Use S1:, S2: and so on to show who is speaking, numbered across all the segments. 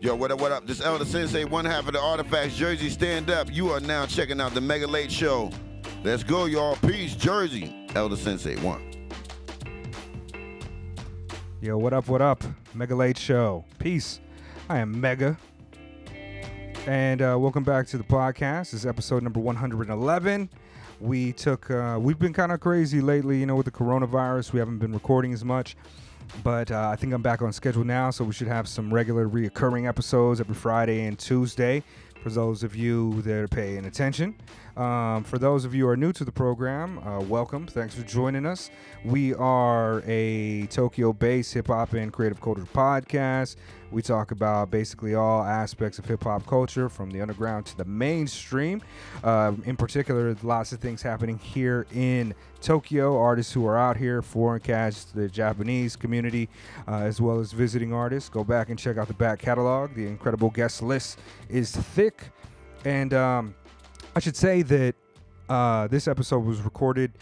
S1: Yo, what up, what up? This El Da Sensei, one half of the Artifacts Jersey Stand Up. You are now checking out the Mega Late Show. Let's go, y'all. Peace, Jersey. El Da Sensei, one.
S2: Yo, what up, what up? Mega Late Show. Peace. I am Mega. And uh, welcome back to the podcast. This is episode number 111. We took, uh, we've been kind of crazy lately, you know, with the coronavirus. We haven't been recording as much. But uh, I think I'm back on schedule now, so we should have some regular reoccurring episodes every Friday and Tuesday for those of you that are paying attention. Um, for those of you who are new to the program, uh, welcome. Thanks for joining us. We are a Tokyo based hip hop and creative culture podcast. We talk about basically all aspects of hip hop culture from the underground to the mainstream. Uh, in particular, lots of things happening here in Tokyo. Artists who are out here, foreign cats, the Japanese community, uh, as well as visiting artists. Go back and check out the back catalog. The incredible guest list is thick. And um, I should say that uh, this episode was recorded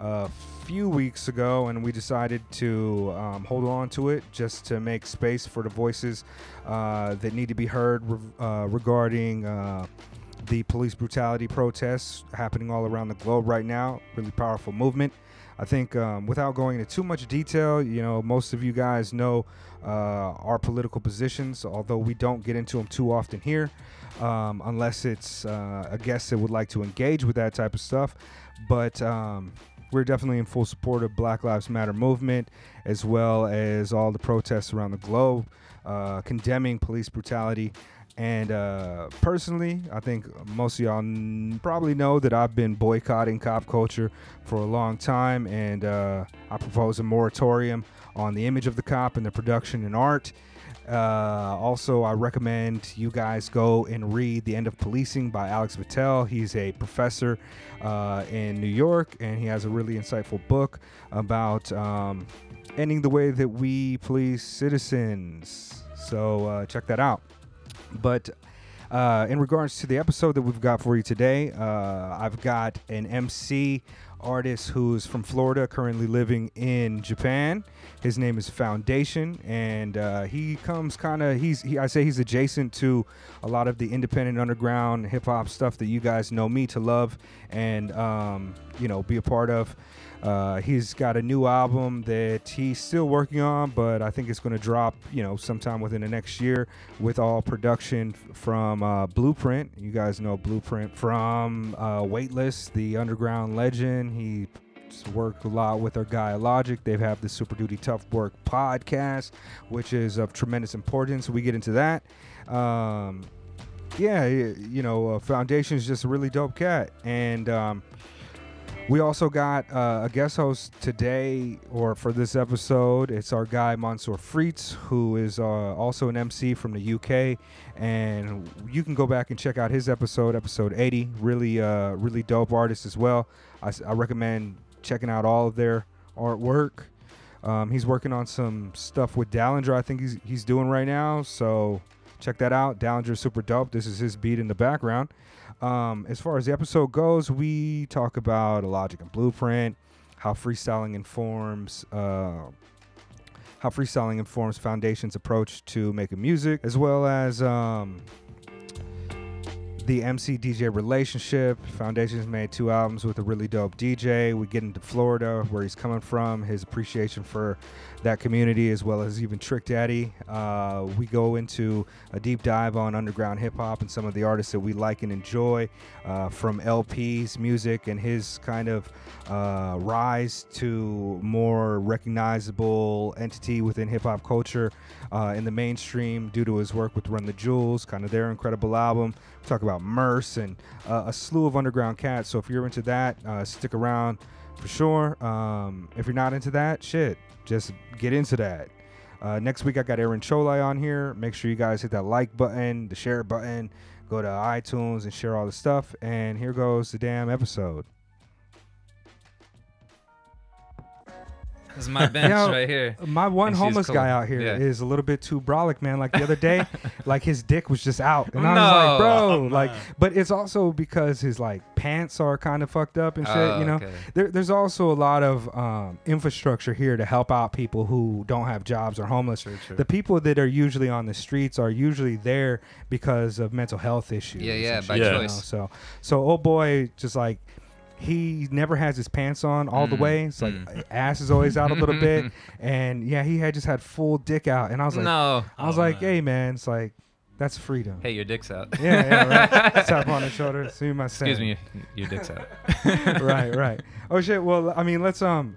S2: a few weeks ago, and we decided to um, hold on to it just to make space for the voices uh, that need to be heard uh, regarding uh, the police brutality protests happening all around the globe right now. Really powerful movement. I think um, without going into too much detail, you know, most of you guys know uh, our political positions, although we don't get into them too often here, um, unless it's uh, a guest that would like to engage with that type of stuff. But um, we're definitely in full support of Black Lives Matter movement, as well as all the protests around the globe uh, condemning police brutality. And uh, personally, I think most of y'all n- probably know that I've been boycotting cop culture for a long time, and uh, I propose a moratorium on the image of the cop and the production and art. Uh, also, I recommend you guys go and read The End of Policing by Alex Vitale. He's a professor uh, in New York, and he has a really insightful book about um, ending the way that we police citizens. So, uh, check that out. But uh, in regards to the episode that we've got for you today, uh, I've got an MC artist who's from Florida, currently living in Japan. His name is Foundation, and uh, he comes kind of he's he, I say he's adjacent to a lot of the independent underground hip hop stuff that you guys know me to love and um, you know be a part of. Uh, he's got a new album that he's still working on, but I think it's going to drop, you know, sometime within the next year with all production from uh, Blueprint. You guys know Blueprint from uh, Weightless, the underground legend. He worked a lot with our guy Illogic. They have the Super Duty Tough Work podcast, which is of tremendous importance. We get into that. Um, yeah, you know, uh, Foundation is just a really dope cat, and um, we also got uh, a guest host today, or for this episode. It's our guy Mansour Fritz, who is uh, also an MC from the UK, and you can go back and check out his episode, episode 80. Really, uh, really dope artist as well. I, I recommend checking out all of their artwork. Um, he's working on some stuff with Dallinger. I think he's he's doing right now. So check that out. Dallinger's super dope. This is his beat in the background. Um, as far as the episode goes, we talk about Illogic and blueprint, how freestyling informs uh, how freestyling informs Foundation's approach to making music, as well as um, the MC DJ relationship. Foundation's made two albums with a really dope DJ. We get into Florida, where he's coming from, his appreciation for that community, as well as even Trick Daddy. Uh, we go into a deep dive on underground hip hop and some of the artists that we like and enjoy, uh, from El-P's music and his kind of uh, rise to more recognizable entity within hip hop culture uh, in the mainstream due to his work with Run the Jewels, kind of their incredible album. We talk about Murs and uh, a slew of underground cats. So if you're into that, uh, stick around for sure. Um, if you're not into that, shit, just get into that. Uh, next week I got Aaron Cholai on here. Make sure you guys hit that like button, the share button, go to iTunes and share all the stuff. And here goes the damn episode.
S3: This is my bench
S2: Yo,
S3: right here.
S2: My one
S3: And
S2: homeless
S3: cool.
S2: guy out here is
S3: Yeah.
S2: a little bit too brolic, man. Like the other day, like his dick was just out, and I was like, bro,
S4: Oh,
S2: like. But it's also because his like pants are kind of fucked up and shit.
S3: Oh,
S2: you know,
S3: okay.
S2: there, there's also a lot of um, infrastructure here to help out people who don't have jobs or homeless.
S3: True, true.
S2: The people that are usually on the streets are usually there because of mental health issues.
S3: Yeah, yeah,
S2: shit,
S3: by
S2: you know?
S3: choice.
S2: So, so old boy just like he never has his pants on all the
S3: Mm,
S2: way. It's like
S3: mm.
S2: ass is always out a little bit, and yeah, he had just had full dick out, and I was like,
S3: no.
S2: I was
S4: Oh,
S2: like,
S4: man.
S2: hey man, it's like that's freedom.
S3: Hey, your dick's out.
S2: Yeah, yeah, right. Tap on the shoulder. See my
S3: Excuse me, your dick's out.
S2: right, right. Oh shit. Well, I mean, let's um,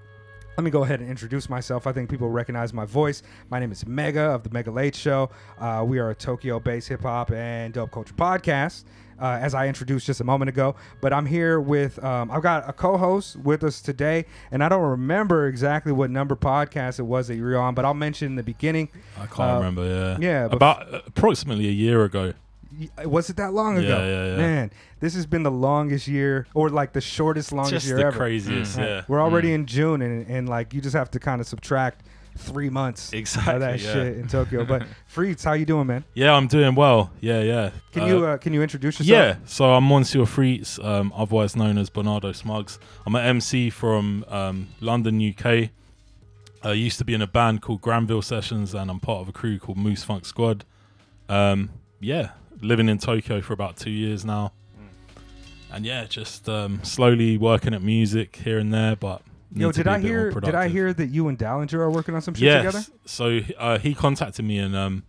S2: let me go ahead and introduce myself. I think people recognize my voice. My name is Mega of the Mega Late Show. Uh, we are a Tokyo-based hip hop and dope culture podcast. Uh, as I introduced just a moment ago, but I'm here with um, I've got a co-host with us today, and I don't remember exactly what number podcast it was that you were on, but I'll mention in the beginning.
S4: I can't
S2: Uh,
S4: remember. Yeah.
S2: yeah, but-
S4: About uh, approximately a year ago.
S2: Was it that long ago?
S4: Yeah, yeah, yeah.
S2: Man, this has been the longest year, or like the shortest, longest
S4: Just
S2: year
S4: the
S2: ever.
S4: craziest.
S3: Mm.
S4: Yeah.
S2: We're already
S3: Mm.
S2: in June, and, and like you just have to kind of subtract three months
S4: Exactly.
S2: of that
S4: yeah.
S2: shit in Tokyo. But Freets, how you doing, man?
S4: Yeah, I'm doing well. Yeah, yeah.
S2: Can
S4: Uh,
S2: you uh, can you introduce yourself?
S4: Yeah, so I'm Monsieur Freets, um, otherwise known as Bernardo Smugs. I'm an MC from um, London, UK. I used to be in a band called Granville Sessions, and I'm part of a crew called Moose Funk Squad. Um, yeah, living in Tokyo for about two years now, and yeah, just um, slowly working at music here and there. But
S2: Yo,
S4: need to
S2: did
S4: be a
S2: I
S4: bit more
S2: hear did I hear that you and Dallinger are working on some shit
S4: yes.
S2: together?
S4: So uh, he contacted me, and um,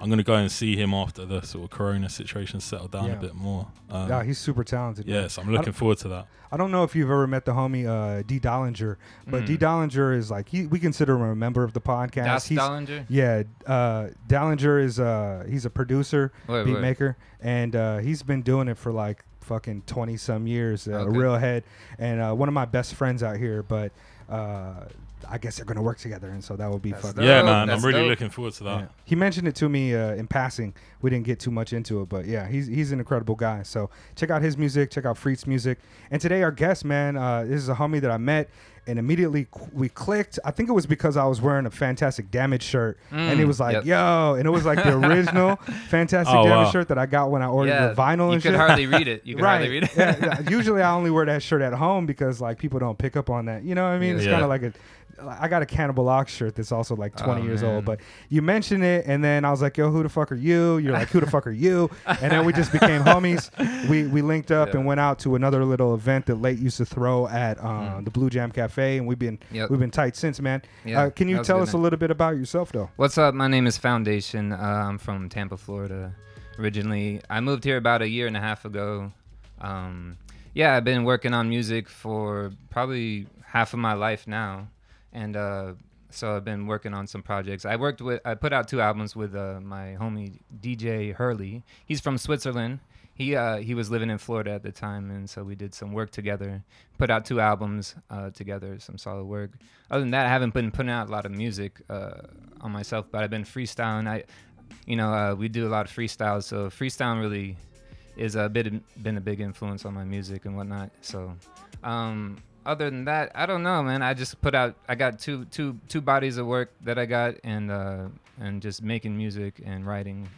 S4: I'm gonna go and see him after the sort of Corona situation settled down
S2: Yeah.
S4: a bit more. Um,
S2: Yeah, he's super talented. man.
S4: yes, I'm looking forward to that.
S2: I don't know if you've ever met the homie uh, D Dollinger, but D
S3: Mm.
S2: Dollinger is like he, we consider him a member of the podcast.
S3: Das
S2: He's-
S3: Dollinger?
S2: Yeah, uh, Dallinger is uh, he's a producer,
S3: Wait,
S2: beat
S3: wait.
S2: maker, and uh, he's been doing it for like fucking twenty some years. Uh,
S3: Okay.
S2: Real head, and uh, one of my best friends out here. But uh, I guess they're gonna work together, and so that would be
S3: That's
S2: fucking.
S3: dope.
S4: Yeah, man,
S3: that's
S4: I'm really
S3: dope.
S4: looking forward to that.
S2: Yeah. He mentioned it to me uh, in passing. We didn't get too much into it, but yeah, he's he's an incredible guy. So check out his music, check out Freet's music. And today our guest, man, uh, this is a homie that I met, and immediately qu- we clicked. I think it was because I was wearing a Fantastic Damage shirt, and he
S3: Mm,
S2: was like,
S3: yep.
S2: "Yo," and it was like the original Fantastic
S4: Oh,
S2: Damage
S4: wow.
S2: shirt that I got when I ordered
S3: yeah,
S2: the vinyl and shit.
S3: you
S2: and
S3: could
S2: shit.
S3: hardly read it. You could
S2: right.
S3: hardly read it.
S2: yeah, yeah. Usually I only wear that shirt at home because like people don't pick up on that. You know what I mean? It's kind of like a. I got a Cannibal Ox shirt that's also like 20
S3: Oh,
S2: years
S3: man.
S2: old, but you mentioned it, and then I was like, "Yo, who the fuck are you?" You're like, "Who the fuck are you?" And then we just became homies. We we linked up
S3: Yeah.
S2: and went out to another little event that Late used to throw at uh,
S3: Mm.
S2: the Blue Jam Cafe, and we've been
S3: Yep.
S2: we've been tight since, man.
S3: Yeah,
S2: uh, can you tell us a little bit about yourself, though?
S3: What's up? My name is Foundation. Uh, I'm from Tampa, Florida. Originally, I moved here about a year and a half ago. Um, yeah, I've been working on music for probably half of my life now, and uh, so I've been working on some projects. I worked with, I put out two albums with uh, my homie DJ Hurley. He's from Switzerland. He uh, he was living in Florida at the time, and so we did some work together. Put out two albums uh, together, some solid work. Other than that, I haven't been putting out a lot of music uh, on myself, but I've been freestyling. I, you know, uh, we do a lot of freestyles, so freestyling really is a bit been a big influence on my music and whatnot. So, um, other than that, I don't know, man. I just put out. I got two two two bodies of work that I got, and uh, and just making music and writing,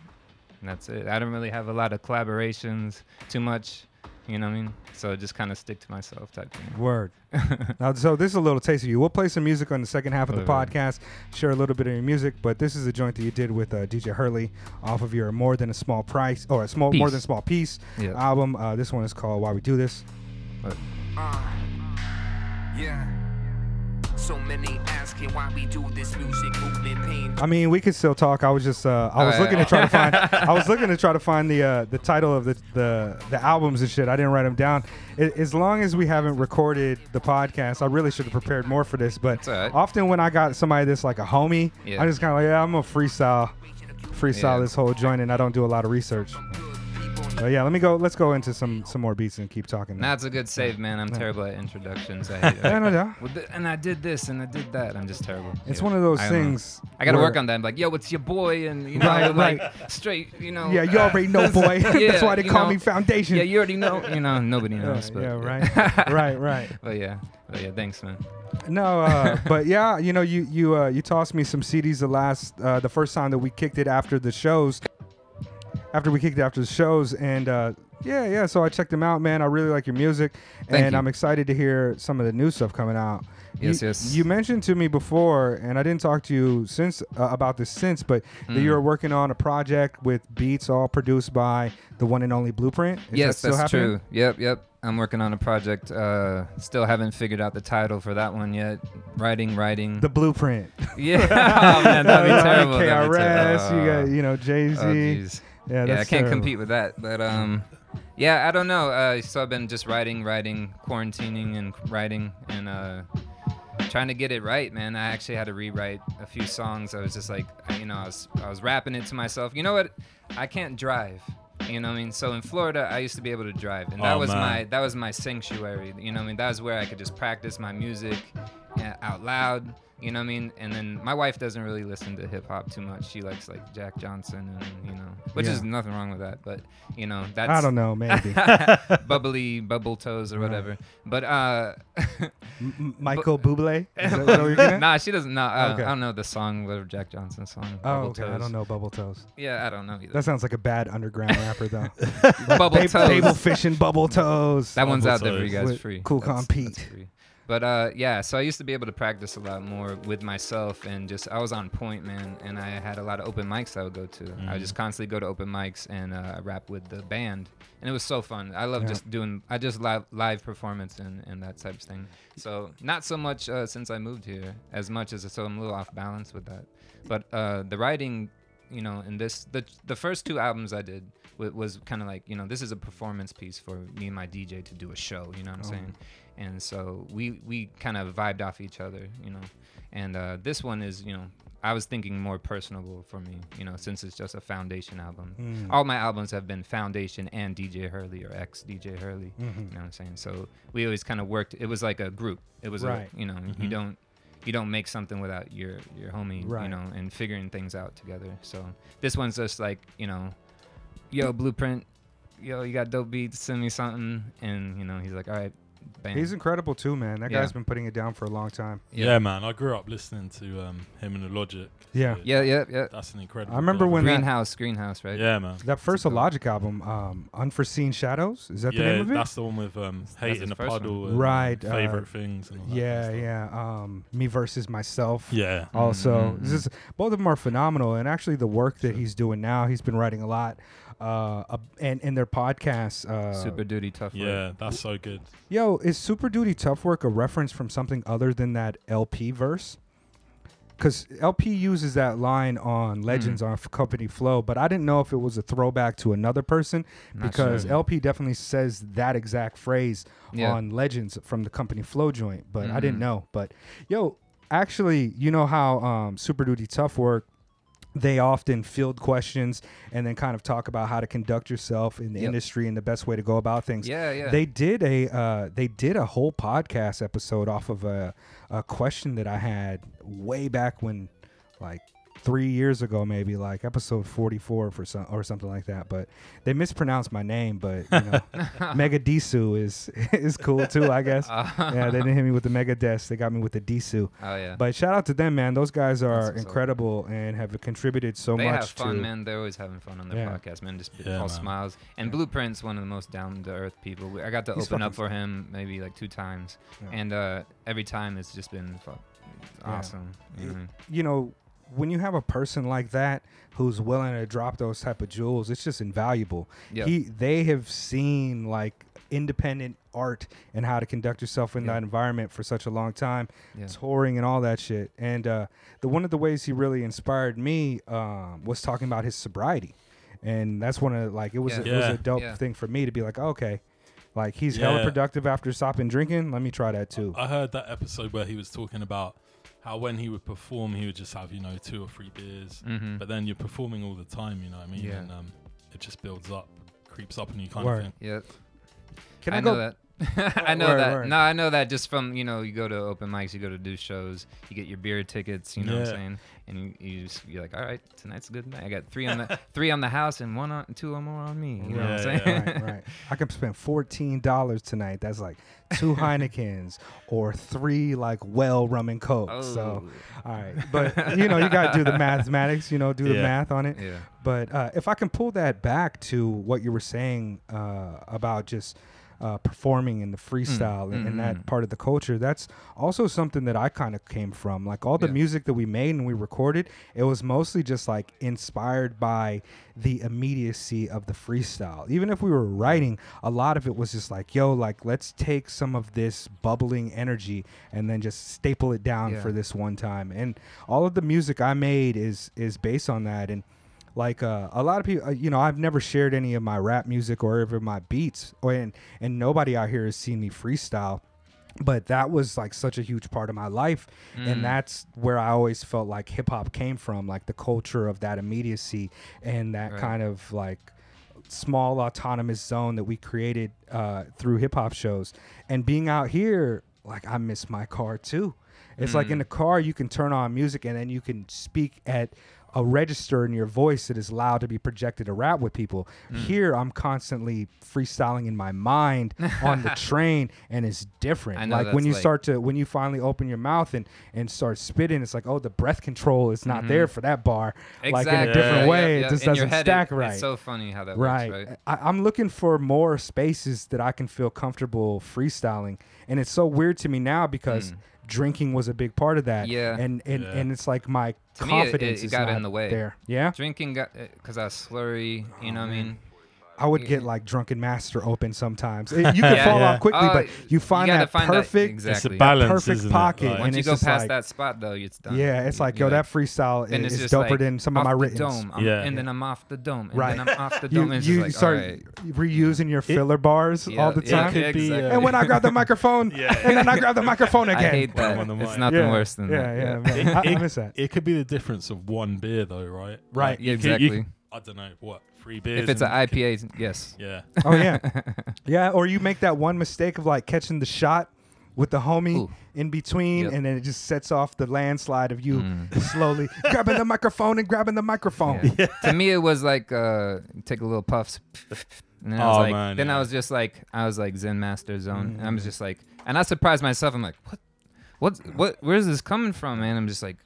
S3: and that's it. I don't really have a lot of collaborations too much. You know what I mean? So just kind of stick to myself type thing.
S2: Word. now, so this is a little taste of you. We'll play some music on the second half of the
S3: Word, word.
S2: podcast, share a little bit of your music, but this is a joint that you did with uh, DJ Hurley off of your More Than a Small Price or a small More
S3: Piece.
S2: Than Small Piece
S3: Yeah.
S2: album. Uh, this one is called Why We Do This.
S5: Uh, yeah. So many asking why we do this music movement pain.
S2: I mean, we could still talk. I was just uh, I was
S3: Oh,
S2: looking
S3: yeah.
S2: to try to find I was looking to try to find the uh, the title of the, the the albums and shit. I didn't write them down. I as long as we haven't recorded the podcast, I really should have prepared more for this. But
S3: It's all right.
S2: often when I got somebody that's like a homie,
S3: Yeah.
S2: I just kind of like, yeah, I'm gonna freestyle freestyle
S3: Yeah.
S2: this whole joint, and I don't do a lot of research. But yeah, let me go. Let's go into some some more beats and keep talking.
S3: That's a good save, man. I'm terrible at introductions. I hate it.
S2: Yeah, no, no.
S3: Well, th- and I did this and I did that. I'm just terrible.
S2: It's
S3: Yeah.
S2: one of those
S3: I don't know.
S2: things.
S3: I gotta
S2: where-
S3: work on that. I'm like, yo, it's your boy, and you know,
S2: Right,
S3: like straight, you know.
S2: Yeah, you already know, boy. That's why they
S3: you
S2: call
S3: know.
S2: me Foundation.
S3: Yeah, you already know. You know, nobody
S2: Yeah,
S3: knows. but,
S2: yeah, right, right, right.
S3: But yeah, but yeah, thanks, man.
S2: No, uh, but yeah, you know, you you uh, you tossed me some CDs the last uh, the first time that we kicked it after the shows. After we kicked it after the shows, and uh, yeah, yeah. So I checked them out, man. I really like your music,
S3: Thank
S2: and
S3: you.
S2: I'm excited to hear some of the new stuff coming out.
S3: Yes,
S2: you,
S3: yes.
S2: You mentioned to me before, and I didn't talk to you since uh, about this since, but that
S3: Mm.
S2: you were working on a project with beats all produced by the one and only Blueprint. Is
S3: yes,
S2: that still
S3: that's
S2: happening?
S3: true. Yep, yep. I'm working on a project. Uh, still haven't figured out the title for that one yet. Writing, writing.
S2: The Blueprint.
S3: yeah. oh man, that'd be terrible. that'd be
S2: KRS.
S3: terrible.
S2: you got you know Jay Z.
S3: Oh.
S2: Yeah,
S3: yeah, I can't
S2: terrible.
S3: compete with that. But um, yeah, I don't know. Uh, so I've been just writing, writing, quarantining, and writing, and uh, trying to get it right, man. I actually had to rewrite a few songs. I was just like, you know, I was I was rapping it to myself. You know what? I can't drive. You know what I mean? So in Florida, I used to be able to drive, and that
S4: Oh,
S3: was
S4: man.
S3: my that was my sanctuary. You know what I mean? That was where I could just practice my music out loud. You know what I mean? And then my wife doesn't really listen to hip hop too much. She likes like Jack Johnson and you know, which is nothing wrong with that. But you know, that's
S2: I don't know, maybe.
S3: bubbly bubble toes or
S2: Right.
S3: whatever. But uh,
S2: M- M- Michael Bublé. Is that what you're
S3: nah, she doesn't know. Uh,
S2: Okay.
S3: I don't know the song, whatever Jack Johnson song.
S2: Oh,
S3: Bubble
S2: okay. I don't know Bubble Toes.
S3: Yeah, I don't know either.
S2: That sounds like a bad underground rapper, though.
S3: Bubble
S2: Ba-
S3: Toes.
S2: Table fishing Bubble Toes.
S3: That one's
S4: Bubble
S3: out there for you guys
S2: With
S3: free.
S2: Cool
S3: That's-
S2: Con
S3: that's free. But uh, yeah, so I used to be able to practice a lot more with myself, and just I was on point, man. And I had a lot of open mics I would go to. I would just constantly go to open mics and uh, rap with the band, and it was so fun. I love
S2: Yeah.
S3: just doing, I just live live performance and, and that type of thing. So not so much uh, since I moved here, as much as so I'm a little off balance with that. But uh, the writing, you know, in this the the first two albums I did wa- was kind of like you know this is a performance piece for me and my DJ to do a show. You know what I'm
S2: Oh.
S3: saying? And so we we kind of vibed off each other, you know. And uh, this one is you know I was thinking more personable for me, you know, since it's just a foundation album.
S2: Mm.
S3: All my albums have been foundation and DJ Hurley or ex DJ Hurley.
S2: Mhm.
S3: You know what I'm saying? So we always kind of worked. It was like a group. It was
S2: Right.
S3: a, you know you don't you don't make something without your your homie
S2: Right.
S3: you know and figuring things out together. So this one's just like you know, yo Blueprint, yo you got dope beats, send me something, and you know he's like all right, bam.
S2: He's incredible, too, man. That
S3: Yeah.
S2: guy's been putting it down for a long time.
S4: Yeah. man. I grew up listening to um, him and Illogic.
S2: Yeah.
S3: yeah yeah yeah.
S4: That's an incredible.
S2: I remember when that,
S3: Greenhouse Greenhouse right?
S4: Yeah, man.
S2: that first
S3: cool.
S2: Illogic album, um, Unforeseen Shadows, is that the name of it?
S4: that's the one with um,
S3: That's
S4: hate
S3: his
S4: in the puddle, and,
S2: Right, uh,
S4: favorite things, and all that
S2: yeah,
S4: kind
S2: yeah. Um, Me versus Myself.
S4: yeah.
S2: also
S3: Mhm,
S2: this is both of them are phenomenal and actually the work that he's doing now he's been writing a lot uh and in their podcast. uh
S3: Super Duty Tough. Work.
S4: Yeah, that's so good.
S2: yo is super duty tough work a reference from something other than that El-P verse because El-P uses that line on legends
S3: Hmm.
S2: on company flow but i didn't know if it was a throwback to another person
S3: Not
S2: because
S3: sure.
S2: El-P definitely says that exact phrase
S3: Yeah.
S2: on legends from the company flow joint but i didn't
S3: Mhm.
S2: know but yo actually you know how um, super duty tough work they often field questions and then kind of talk about how to conduct yourself in the
S3: Yep.
S2: industry and the best way to go about things
S3: Yeah, yeah.
S2: they did a uh, they did a whole podcast episode off of a, a question that i had way back when like three years ago maybe like episode 44 for some or something like that but they mispronounced my name but you know mega disu is is cool too i guess yeah they didn't hit me with the mega desk they got me with the disu
S3: oh yeah.
S2: but shout out to them man those guys are
S3: what's up.
S2: incredible and have contributed so
S3: they
S2: much They
S3: have fun,
S2: to
S3: man. They're always having fun on their
S2: Yeah.
S3: podcast, man. Just
S4: Yeah,
S3: all
S4: man.
S3: smiles. And
S2: Yeah.
S3: Blueprint's one of the most down to earth people. I got to
S2: He's
S3: open up for him maybe like two times,
S2: Yeah.
S3: and uh, every time it's just been fuck,
S2: Yeah.
S3: awesome. You know?
S2: you know, when you have a person like that who's willing to drop those type of jewels, it's just invaluable.
S3: Yeah.
S2: He they have seen like independent art and how to conduct yourself in
S3: Yeah.
S2: that environment for such a long time,
S3: Yeah.
S2: touring and all that shit. And uh, the one of the ways he really inspired me um, was talking about his sobriety, and that's one of like it was
S3: Yeah.
S2: a, it was a dope
S3: Yeah.
S2: thing for me to be like, okay, like he's hella productive after stopping drinking. Let me try that too.
S4: I heard that episode where he was talking about how when he would perform, he would just have you know two or three beers,
S3: Mm-hmm.
S4: but then you're performing all the time. You know what I mean?
S3: Yeah.
S4: And um, it just builds up creeps up and you kind
S2: Word.
S4: of thing.
S3: Yeah.
S2: Can I,
S3: I,
S2: go?
S3: know that. I know
S2: Word,
S3: that.
S2: word.
S3: No, I know that just from you know you go to open mics, you go to do shows, you get your beer tickets. You know what I'm saying? And you, you just you're like, all right, tonight's a good night. I got three on the three on the house and one on two or more on me. You know what I'm saying?
S4: yeah.
S2: right, right. I can spend fourteen dollars tonight. That's like two Heinekens or three like well rum and coke. So,
S3: Oh.
S2: all right, but you know you got to do the mathematics. You know, do the math on it.
S3: yeah.
S2: But uh, if I can pull that back to what you were saying uh, about just uh, performing in the freestyle and, and that
S3: mm.
S2: part of the culture, that's also something that I kind of came from. Like all the
S3: Yeah.
S2: music that we made and we recorded, it was mostly just like inspired by the immediacy of the freestyle. Even if we were writing, a lot of it was just like, yo, like let's take some of this bubbling energy and then just staple it down
S3: Yeah.
S2: for this one time. And all of the music I made is is based on that. And like uh, a lot of people, uh, you know, I've never shared any of my rap music or ever my beats, or and and nobody out here has seen me freestyle. But that was like such a huge part of my life,
S3: Mm.
S2: and that's where I always felt like hip hop came from, like the culture of that immediacy and that
S3: Right.
S2: kind of like small autonomous zone that we created uh, through hip hop shows. And being out here, like I miss my car too. It's like in
S3: Mm.
S2: the car you can turn on music and then you can speak at a register in your voice that is loud to be projected rap with people.
S3: Mm.
S2: Here I'm constantly freestyling in my mind on the train and it's different.
S3: I know
S2: like when you start to when you finally open your mouth and and start spitting, it's like, oh the breath control is not there for that bar. Exactly. Like in a
S3: Mm-hmm.
S2: Different
S4: Yeah,
S2: way.
S3: yeah.
S2: It just
S3: In
S2: doesn't
S3: head,
S2: stack
S3: it-
S2: right.
S3: It's so funny how that
S2: Right.
S3: works, right?
S2: I, I'm looking for more spaces that I can feel comfortable freestyling, and it's so weird to me now because
S3: Mm.
S2: Drinking was a big part of that.
S3: Yeah.
S2: and and,
S4: Yeah.
S2: and it's like my
S3: To me, it- it-
S2: confidence
S3: it
S2: is
S3: got
S2: not
S3: in the way.
S2: there. Yeah,
S3: Drinking got uh, because I was slurry. You know what I oh, mean?
S2: I would get like drunken master open sometimes. It- you can
S3: Yeah.
S2: fall
S4: Yeah.
S2: off quickly,
S3: Oh,
S2: but you find
S3: gotta
S2: that
S3: find
S2: perfect,
S3: exactly.
S4: It's a balance,
S2: perfect
S4: isn't
S2: pocket,
S4: it? Like,
S2: and
S3: Once you
S2: it's
S3: go
S2: just
S3: past
S2: like-
S3: that spot, though, it's done.
S2: Yeah, it's like yo, that freestyle is, is doper
S3: like,
S2: than some of
S3: off
S2: my
S3: the
S2: written.
S3: dome. I'm-
S4: Yeah.
S3: and then I'm off the dome, and
S2: Right.
S3: then I'm off the
S2: You,
S3: dome. and it's
S2: you
S3: just like,
S2: start
S3: all right.
S2: reusing your filler bars
S3: Yeah,
S2: all the
S3: yeah,
S2: time.
S4: could be,
S3: exactly.
S4: uh,
S2: and when I grab the microphone, and then I grab the microphone
S3: I
S2: again.
S3: hate that.
S4: on the
S3: It's
S4: mic.
S3: nothing
S2: yeah.
S3: worse than
S2: yeah,
S3: that.
S2: Yeah, man.
S4: It-
S2: I, I miss that.
S4: It could be the difference of one beer, though, right?
S2: Right.
S3: Yeah,
S4: you could- you
S3: exactly.
S4: Could- I don't know what free beers.
S3: If it's an
S4: and you
S3: IPA, yes.
S4: yeah.
S2: Oh yeah, yeah. Or you make that one mistake of like catching the shot with the homie
S3: Ooh.
S2: in between,
S3: Yep.
S2: and then it just sets off the landslide of you
S3: Mm.
S2: slowly grabbing the microphone and grabbing the microphone.
S3: Yeah. to me, it was like uh, take a little puffs. And then I was
S4: Oh,
S3: like,
S4: man,
S3: then I
S4: yeah.
S3: was just like, I was like Zen Master Zone, and I was
S2: Mm.
S3: just like, and I surprised myself. I'm like, what, what, what? Where's this coming from, man? I'm just like,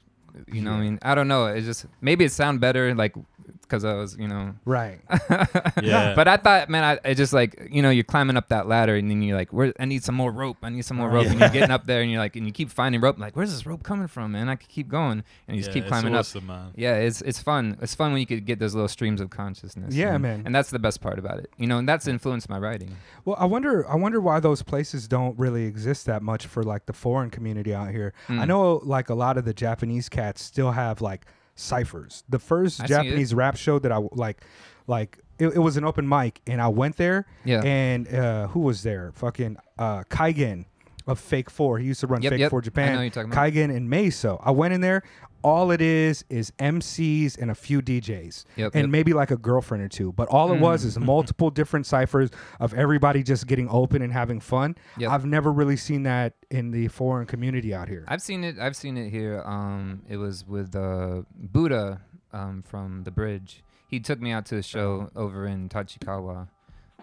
S3: you know, what I mean, I don't know. It's just maybe it sound better, like, because I was, you know,
S2: Right.
S4: Yeah.
S3: but I thought, man, I, I just like, you know, you're climbing up that ladder, and then you're like, where? I need some more rope. I need some more rope, and you're getting up there, and you're like, and you keep finding rope. like, where's this rope coming from, man? I could keep going, and you just
S4: Yeah,
S3: keep
S4: it's
S3: climbing up.
S4: man.
S3: Yeah, it's it's fun. It's fun when you could get those little streams of consciousness.
S2: Yeah,
S3: and,
S2: man.
S3: And that's the best part about it. You know, and that's influenced my writing.
S2: Well, I wonder. I wonder why those places don't really exist that much for like the foreign community out here. I
S3: Mm.
S2: know like a lot of the Japanese cats still have like ciphers. The first
S3: I.
S2: Japanese rap show that I like, like it, it was an open mic, and I went there.
S3: Yeah.
S2: And uh, who was there? Fucking uh, Kaigen of Fake Four. He used to run
S3: Yep,
S2: Fake
S3: yep.
S2: Four
S3: I
S2: Japan.
S3: know who you're talking about.
S2: Kaigen and Meso. I went in there. All it is is MCs and a few DJs,
S3: Yep,
S2: and maybe like a girlfriend or two. But all it was
S3: Mm.
S2: is multiple different ciphers of everybody just getting open and having fun. I've never really seen that in the foreign community out here.
S3: I've seen it. I've seen it here. Um, it was with uh, Buddha um, from the Bridge. He took me out to a show over in Tachikawa.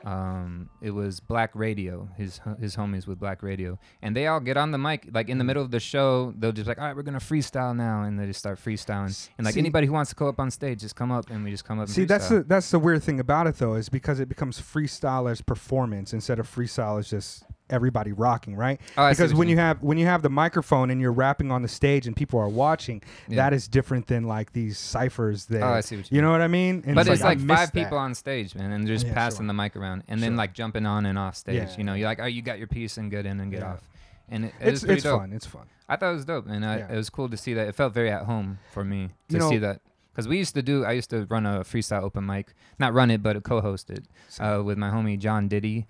S3: Um, it was Black Radio. His his homies with Black Radio, and they all get on the mic like in the middle of the show. They'll just like, all right, we're gonna freestyle now, and they just start freestyling. And like
S2: See-
S3: anybody who wants to go up on stage, just come up, and we just come up. And
S2: See, that's the that's the weird thing about it though, is because it becomes freestylers performance instead of freestyle as just everybody rocking, right?
S3: Oh,
S2: because when
S3: you mean.
S2: have when you have the microphone and you're rapping on the stage and people are watching,
S3: Yeah.
S2: that is different than like these ciphers that
S3: Oh, I see what you
S2: you know what I mean? And
S3: but it's like
S2: miss
S3: five
S2: that.
S3: people on stage, man, and just
S2: Yeah,
S3: passing
S2: sure.
S3: the mic around, and then like jumping on and off stage.
S2: Yeah.
S3: You know, you're like, oh, you got your piece, and get in and get off. And it, it
S2: It's it's
S3: dope.
S2: fun. It's fun.
S3: I thought it was dope, and I, it was cool to see that. It felt very at home for me to
S2: You know-
S3: see that. Because we used to do, I used to run a freestyle open mic, not run it, but co-host it uh, with my homie John Diddy.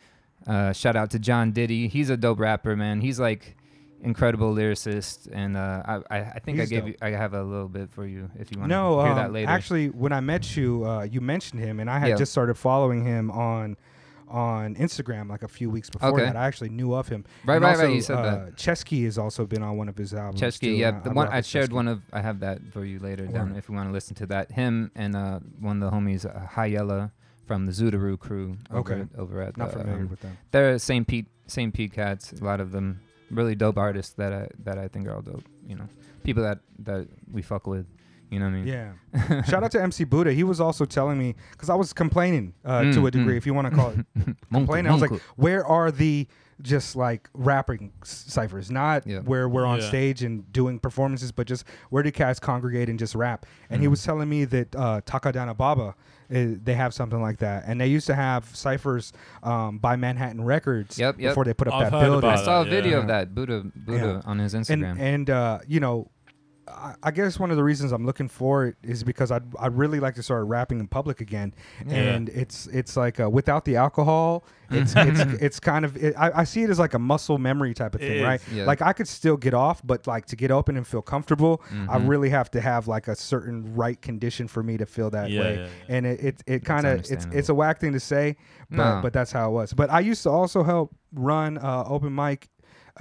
S3: Uh, shout out to John Diddy. He's a dope rapper, man. He's like, incredible lyricist, and uh, I, I I think I gave
S2: dope.
S3: you I have a little bit for you if you want
S2: No,
S3: to hear
S2: um,
S3: that later.
S2: actually, when I met you, uh, you mentioned him, and I had
S3: Yeah.
S2: just started following him on on Instagram like a few weeks before
S3: Okay.
S2: that. I actually knew of him.
S3: Right,
S2: And
S3: right,
S2: also,
S3: right, you said
S2: uh,
S3: that.
S2: Chesky has also been on one of his albums.
S3: Chesky, yeah, the
S2: I
S3: one I shared
S2: Chesky.
S3: one of I have that for you later down if you want to listen to that. Him and uh, one of the homies, uh, High Yella from the Zoodaroo crew. Over
S2: Okay.
S3: at, over at
S2: Not
S3: the,
S2: familiar
S3: um,
S2: with them.
S3: they're same Pete same Pete cats. A lot of them really dope artists that I that I think are all dope. You know, people that that we fuck with. You know what I mean?
S2: Yeah. Shout out to MC Buddha. He was also telling me because I was complaining uh, to
S3: Mm,
S2: a degree,
S3: mm.
S2: if you want to call it complaining. I was like, where are the just like rapping ciphers? Not
S3: Yeah.
S2: where we're on
S4: Yeah.
S2: stage and doing performances, but just where do cats congregate and just rap? And he
S3: Mhm.
S2: was telling me that uh, Takadanobaba. uh, they have something like that, and they used to have ciphers um, by Manhattan Records
S3: Yep, yep.
S2: before they put up
S4: I've
S2: that building.
S3: I saw a video
S2: yeah.
S3: of that Buddha Buddha on his
S2: and
S3: Instagram.
S2: and uh, you know, I, I guess one of the reasons I'm looking for it is because I'd I'd really like to start rapping in public again,
S3: Yeah.
S2: and it's it's like uh, without the alcohol, it's it's it's kind of it, I, I see it as like a muscle memory type of
S4: It
S2: thing,
S4: is.
S2: right?
S3: Yeah.
S2: Like I could still get off, but like to get open and feel comfortable, I
S3: Mhm.
S2: really have to have like a certain right condition for me to feel that
S4: Yeah,
S2: way, and it it, it kind of it's it's a whack thing to say, but
S3: No.
S2: but that's how it was. But I used to also help run uh, open mic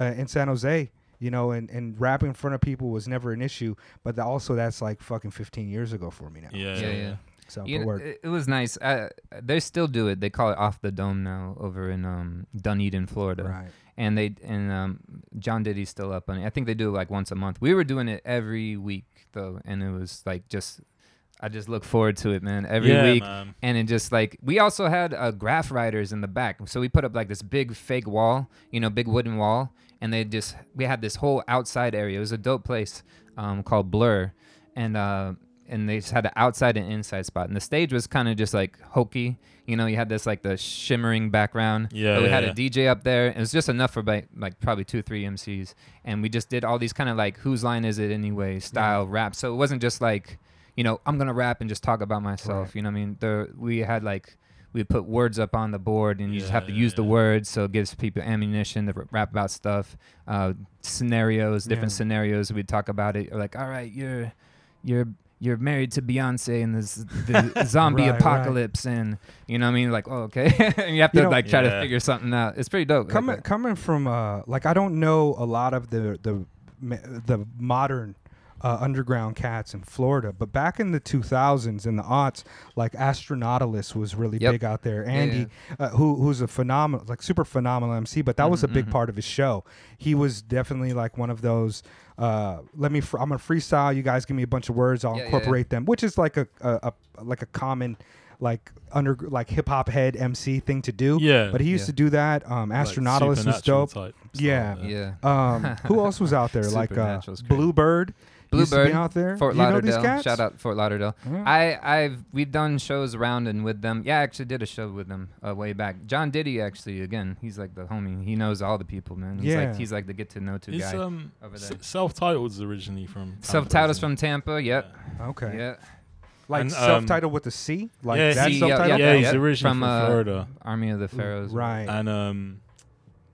S2: uh, in San Jose. You know, and, and rapping in front of people was never an issue, but tha- also that's like fucking 15 years ago for me now.
S4: Yeah,
S3: yeah,
S4: yeah.
S3: yeah.
S2: So
S3: You know, it, it was nice. Uh, they still do it. They call it off the dome now over in um, Dunedin, Florida.
S2: right.
S3: And they and um, John Diddy's still up on it. I think they do it like once a month. We were doing it every week though, and it was like just I just look forward to it, man. Every
S4: Yeah,
S3: week.
S4: man.
S3: And it just like we also had uh, graph writers in the back, so we put up like this big fake wall, you know, big wooden wall, and they just we had this whole outside area. It was a dope place um, called Blur, and uh, and they just had an outside and inside spot, and the stage was kind of just like hokey, you know. You had this like the shimmering background.
S4: Yeah,
S3: but we
S4: yeah,
S3: had
S4: yeah.
S3: a DJ up there. It was just enough for like, like probably two, three MCs, and we just did all these kind of like whose line is it anyway style rap. So it wasn't just like you know, I'm gonna rap and just talk about myself.
S2: Right.
S3: You know what I mean? There we had like we put words up on the board and you just have to
S4: yeah,
S3: use the
S4: yeah.
S3: words so it gives people ammunition to rap about stuff. Uh scenarios, different
S2: Yeah.
S3: scenarios we'd talk about it. Or like, all right, you're you're you're married to Beyonce and this the zombie
S2: Right, right.
S3: apocalypse and you know what I mean like oh, okay and you have to
S2: You know-
S3: like try to figure something out it's pretty dope
S2: coming
S3: that.
S2: coming from uh like I don't know a lot of the the the modern uh, underground cats in Florida, but back in the 2000s and the aughts, like Astronautilus was really
S3: Yep.
S2: big out there.
S3: Yeah,
S2: Andy, Uh, who who's a phenomenal, like super phenomenal MC, but that was a big
S3: mhm.
S2: part of his show. He was definitely like one of those. Uh, let me. Fr- I'm gonna freestyle. You guys give me a bunch of words. I'll
S3: Yeah, yeah, yeah.
S2: incorporate them, which is like a, a, a like a common like under like hip hop head MC thing to do.
S4: Yeah.
S2: But he used
S3: Yeah.
S2: to do that. Um,
S4: Like
S2: was dope. Yeah.
S4: style,
S3: yeah
S2: Um, who else was out there? like uh,
S3: Supernatural's great.
S2: Bluebird. Used to
S3: Bluebird,
S2: out there.
S3: Fort
S2: you know
S3: Lauderdale.
S2: these cats?
S3: Shout out Fort Lauderdale.
S2: Yeah.
S3: I I've we've done shows around and with them. Yeah, I actually did a show with them uh, way back. John Diddy actually again. He's like the homie. He knows all the people, man. He's
S2: Yeah.
S3: like he's like the get to know to
S4: Is
S3: guy.
S4: um
S3: over
S4: s-
S3: there.
S4: Celph Titled's originally from Celph
S3: Titled's
S4: isn't
S3: from? Tampa. Yep.
S2: Okay.
S3: Yeah.
S2: Like
S4: And, um,
S2: Celph Titled with a C. Like
S4: yeah,
S2: that
S3: C,
S2: Celph Titled.
S3: yeah,
S4: Yeah, he's
S3: yeah.
S4: originally
S3: From,
S4: from,
S3: uh,
S4: Florida.
S3: Army of the Pharaohs.
S2: Right.
S4: And um,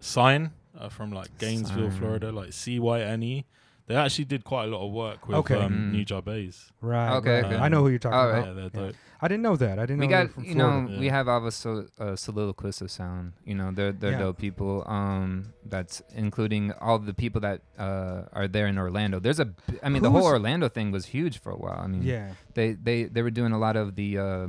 S4: Cyne uh, from like Gainesville,
S3: Cyne.
S4: Florida, like C Y N E. They actually did quite a lot of work with
S2: Okay.
S4: um,
S3: Mm.
S4: Nujabes.
S2: Right.
S3: Okay,
S2: right.
S4: okay.
S2: I know who you're talking
S3: All
S2: about.
S3: right.
S4: Yeah, they're dope.
S2: I didn't know that. I didn't
S3: we
S2: know they
S3: got
S2: from
S3: you know
S2: Florida.
S3: we
S4: Yeah.
S3: have also uh, soliloquists of sound you know they're they're
S2: Yeah.
S3: dope people um that's including all the people that uh are there in orlando there's a b- i mean the whole orlando thing was huge for a while i mean
S2: Yeah.
S3: they they they were doing a lot of the uh,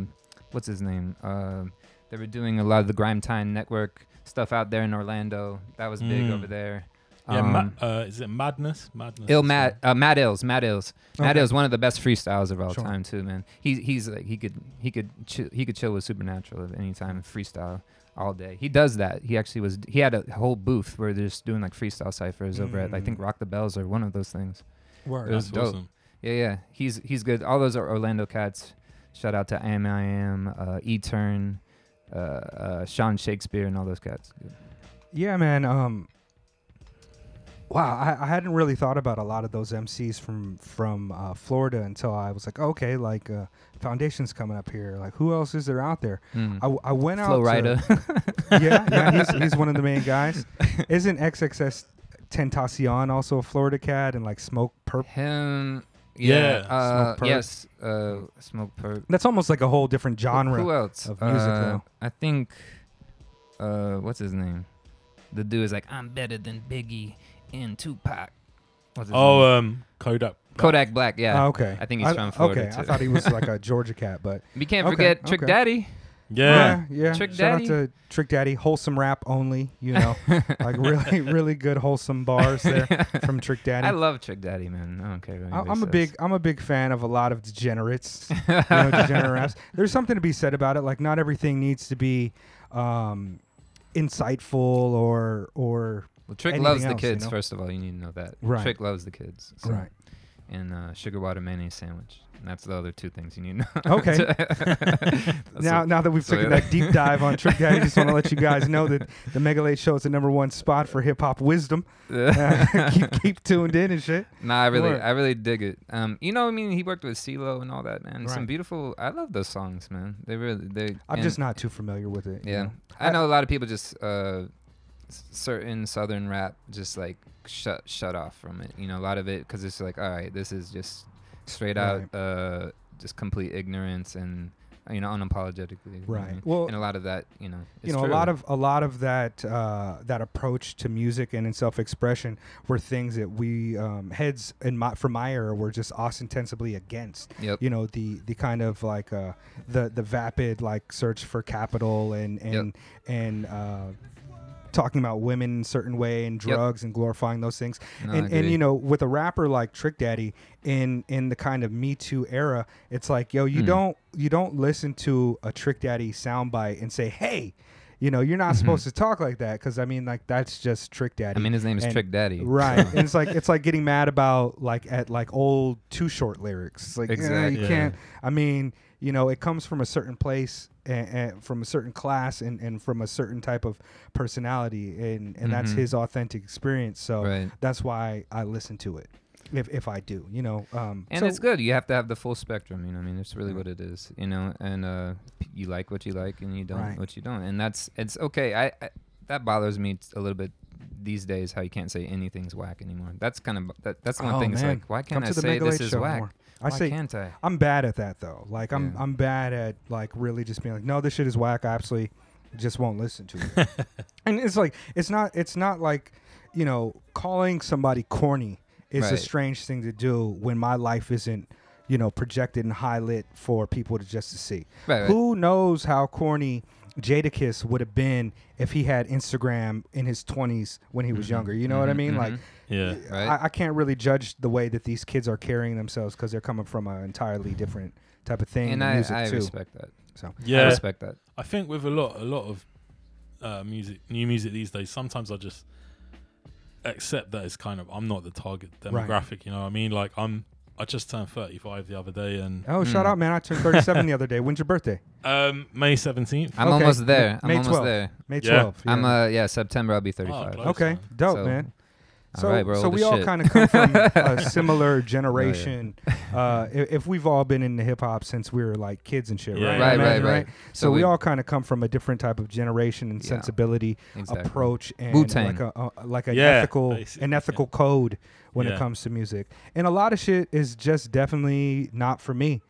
S3: what's his name uh, they were doing a lot of the grime time network stuff out there in orlando that was big
S4: Mm.
S3: over there
S4: Yeah,
S3: um,
S4: Ma- uh, is it Madness? Madness.
S3: Ill
S4: is
S3: Matt
S4: one.
S3: uh, Matt Ills Matt Ills Matt
S2: Okay.
S3: Ills one of the best freestyles of all
S2: Sure.
S3: time too man he he's like he could he could chill, he could chill with Supernatural at any time and freestyle all day he does that he actually was he had a whole booth where they're just doing like freestyle ciphers over at I think
S2: Mm.
S3: Rock the Bells or one of those things
S2: Word.
S3: it was
S4: That's
S3: dope.
S4: awesome.
S3: yeah yeah he's he's good all those are Orlando cats shout out to Am I Am uh, E Turn uh, uh, Sean Shakespeare and all those cats
S2: Yeah, man. Um, wow, I, I hadn't really thought about a lot of those MCs from from uh, Florida until I was like, okay, like uh, Foundation's coming up here. Like, who else is there out there?
S3: Mm.
S2: I, w- I went out.
S3: Flow
S2: to-
S3: Rider
S2: yeah, yeah, he's, he's one of the main guys. Isn't XXS Tentacion, also a Florida cat, and like Smoke Perp.
S3: Him.
S4: Yeah,
S3: Yeah. Uh,
S2: Smokepurpp.
S3: yes. Uh, Smokepurpp.
S2: That's almost like a whole different
S3: Who-
S2: genre.
S3: Who else?
S2: of music,
S3: Uh,
S2: though.
S3: I think. Uh, what's his name? The dude is like, I'm better than Biggie and Tupac. What's his name?
S4: Oh, um, Kodak.
S3: Kodak Black. Yeah.
S2: Oh, okay.
S3: I think he's from Florida,
S2: Okay, I
S3: too.
S2: thought he was like a Georgia cat, but
S3: We can't
S2: Okay,
S3: forget Trick
S2: okay.
S3: Daddy.
S4: Yeah.
S2: yeah, yeah.
S3: Trick
S2: Shout
S3: Daddy.
S2: out to Trick Daddy, wholesome rap only. You know, like really, really good wholesome bars there from Trick Daddy.
S3: I love Trick Daddy, man. I don't care. What
S2: I-
S3: anybody
S2: I'm a
S3: says.
S2: big I'm a big fan of a lot of degenerates. you know, degenerate raps. There's something to be said about it. Like not everything needs to be um, insightful or or
S3: Well, Trick loves the
S2: else, you
S3: kids.
S2: know?
S3: First of all, you need to know that.
S2: Right.
S3: Trick loves the kids. so-
S2: right.
S3: And uh, sugar water mayonnaise sandwich. And that's the other two things you need to know.
S2: Okay. Now now that we've
S3: so
S2: taken
S3: yeah.
S2: that deep dive on Trick Daddy, I just want to let you guys know that the Mega Late Show is the number one spot for hip hop wisdom. Uh, keep keep tuned in and shit.
S3: Nah, I really. I really dig it. Um, you know, I mean, he worked with CeeLo and all that, man. Some beautiful. I love those songs, man. They really, they.
S2: I'm just not too familiar with it. you
S3: Yeah,
S2: know.
S3: I know a lot of people just uh, certain southern rap just like shut shut off from it. You know, a lot of it because it's like, all right, this is just straight out uh, just complete ignorance and you know unapologetically. you know
S2: Right. Well,
S3: and a lot of that, you know,
S2: you
S3: it's
S2: know, a lot of a lot of that uh, that approach to music and in self-expression were things that we um, heads in my for my era were just ostensibly against.
S3: Yep.
S2: You know, the the kind of like uh, the the vapid like search for capital and and and uh, talking about women in a certain way and
S3: Yep.
S2: drugs and glorifying those things.
S3: No,
S2: and and you know, with a rapper like Trick Daddy in in the kind of Me Too era, it's like, yo, you
S3: Hmm.
S2: don't you don't listen to a Trick Daddy soundbite and say, hey. You know, you're not
S3: Mhm.
S2: supposed to talk like that because I mean, like that's just Trick Daddy.
S3: I mean, his name is
S2: and-
S3: Trick Daddy.
S2: Right. and it's like it's like getting mad about like at like old too short lyrics. It's like eh,
S3: Exactly.
S2: you
S4: Yeah.
S2: can't. I mean, you know, it comes from a certain place and, and from a certain class and, and from a certain type of personality and and that's
S3: Mhm.
S2: his authentic experience. So
S3: Right.
S2: that's why I listen to it. If if I do, you know, um,
S3: And
S2: so-
S3: it's good. You have to have the full spectrum. You know, I mean, it's really what it is. You know, and uh, you like what you like, and you don't
S2: Right.
S3: what you don't, and that's it's okay. I, I that bothers me a little bit these days. How you can't say anything's whack anymore. That's kind of that, that's one
S2: Oh,
S3: thing. It's like, why can't I say this is whack?
S2: more. I
S3: why
S2: say
S3: can't I?
S2: I'm bad at that though. Like I'm
S3: Yeah.
S2: I'm bad at like really just being like, no, this shit is whack. I absolutely just won't listen to it. and it's like it's not it's not like you know calling somebody corny is a
S3: Right.
S2: strange thing to do when my life isn't you know projected and high lit for people to just to see.
S3: Right, right.
S2: Who knows how corny Jadakiss would have been if he had Instagram in his 20s when he was
S3: Mhm,
S2: younger. You know what I
S3: mhm,
S2: mean? Like
S4: Yeah.
S3: Right.
S2: I, I can't really judge the way that these kids are carrying themselves because they're coming from an entirely different type of thing.
S3: and
S2: in
S3: I,
S2: music
S3: I
S2: too.
S3: respect that.
S2: So
S4: yeah, I
S3: respect that.
S4: I think with a lot, a lot of uh, music, new music these days, sometimes I just accept that it's kind of I'm not the target
S2: Right.
S4: demographic. You know, what I mean, like I'm. I just turned 35 the other day, and
S2: Oh, shout
S3: Mm.
S2: out, man! I turned 37 the other day. When's your birthday?
S4: um, May 17th.
S3: I'm
S2: Okay.
S3: almost there. I'm
S2: May
S3: almost there.
S2: May
S4: Yeah.
S2: 12.
S3: I'm
S2: yeah.
S3: uh yeah September I'll be 35.
S4: close.
S2: okay, dope,
S3: So,
S2: man.
S3: All
S2: So,
S3: right, we're
S2: so we
S3: as
S2: all kind of come from a similar generation. Uh, if, if we've all been into hip hop since we were like kids and shit,
S4: Yeah.
S2: right?
S3: Right,
S2: I
S3: right,
S2: imagine,
S3: right.
S2: So, we, all kind of come from a different type of generation and
S3: Yeah.
S2: sensibility,
S3: exactly.
S2: approach, and
S3: Wu-Tang.
S2: like a, a like a
S4: Yeah,
S2: ethical
S4: basically,
S2: an
S4: yeah.
S2: ethical code when it comes to music. And a lot of shit is just definitely not for me.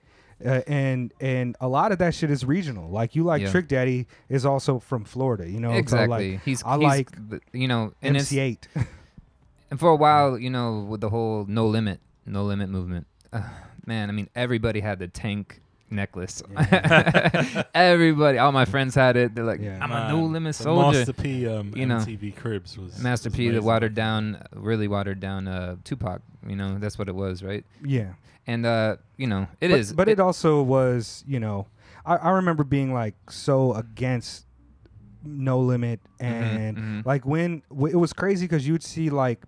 S2: Uh, and and a lot of that shit is regional. Like you like
S3: Yeah.
S2: Trick Daddy is also from Florida, you know. So
S3: exactly.
S2: like
S3: he's
S2: I
S3: he's
S2: like
S3: the- you know and
S2: MC8.
S3: and for a while you know with the whole no limit no limit movement. Uh, man, I mean everybody had the tank necklace. everybody, all my friends had it. They're like,
S2: Yeah.
S3: I'm
S4: Man,
S3: a no limit
S4: the
S3: soldier.
S4: Master P, um,
S3: You know,
S4: MTV Cribs was
S3: Master
S4: was
S3: P, the watered down, really watered down uh, Tupac. You know, that's what it was, right?
S2: yeah.
S3: And uh, you know, it
S2: but,
S3: is.
S2: But it, also was, you know, I, I remember being like so against No Limit and
S3: mhm.
S2: like when w- it was crazy because you'd see like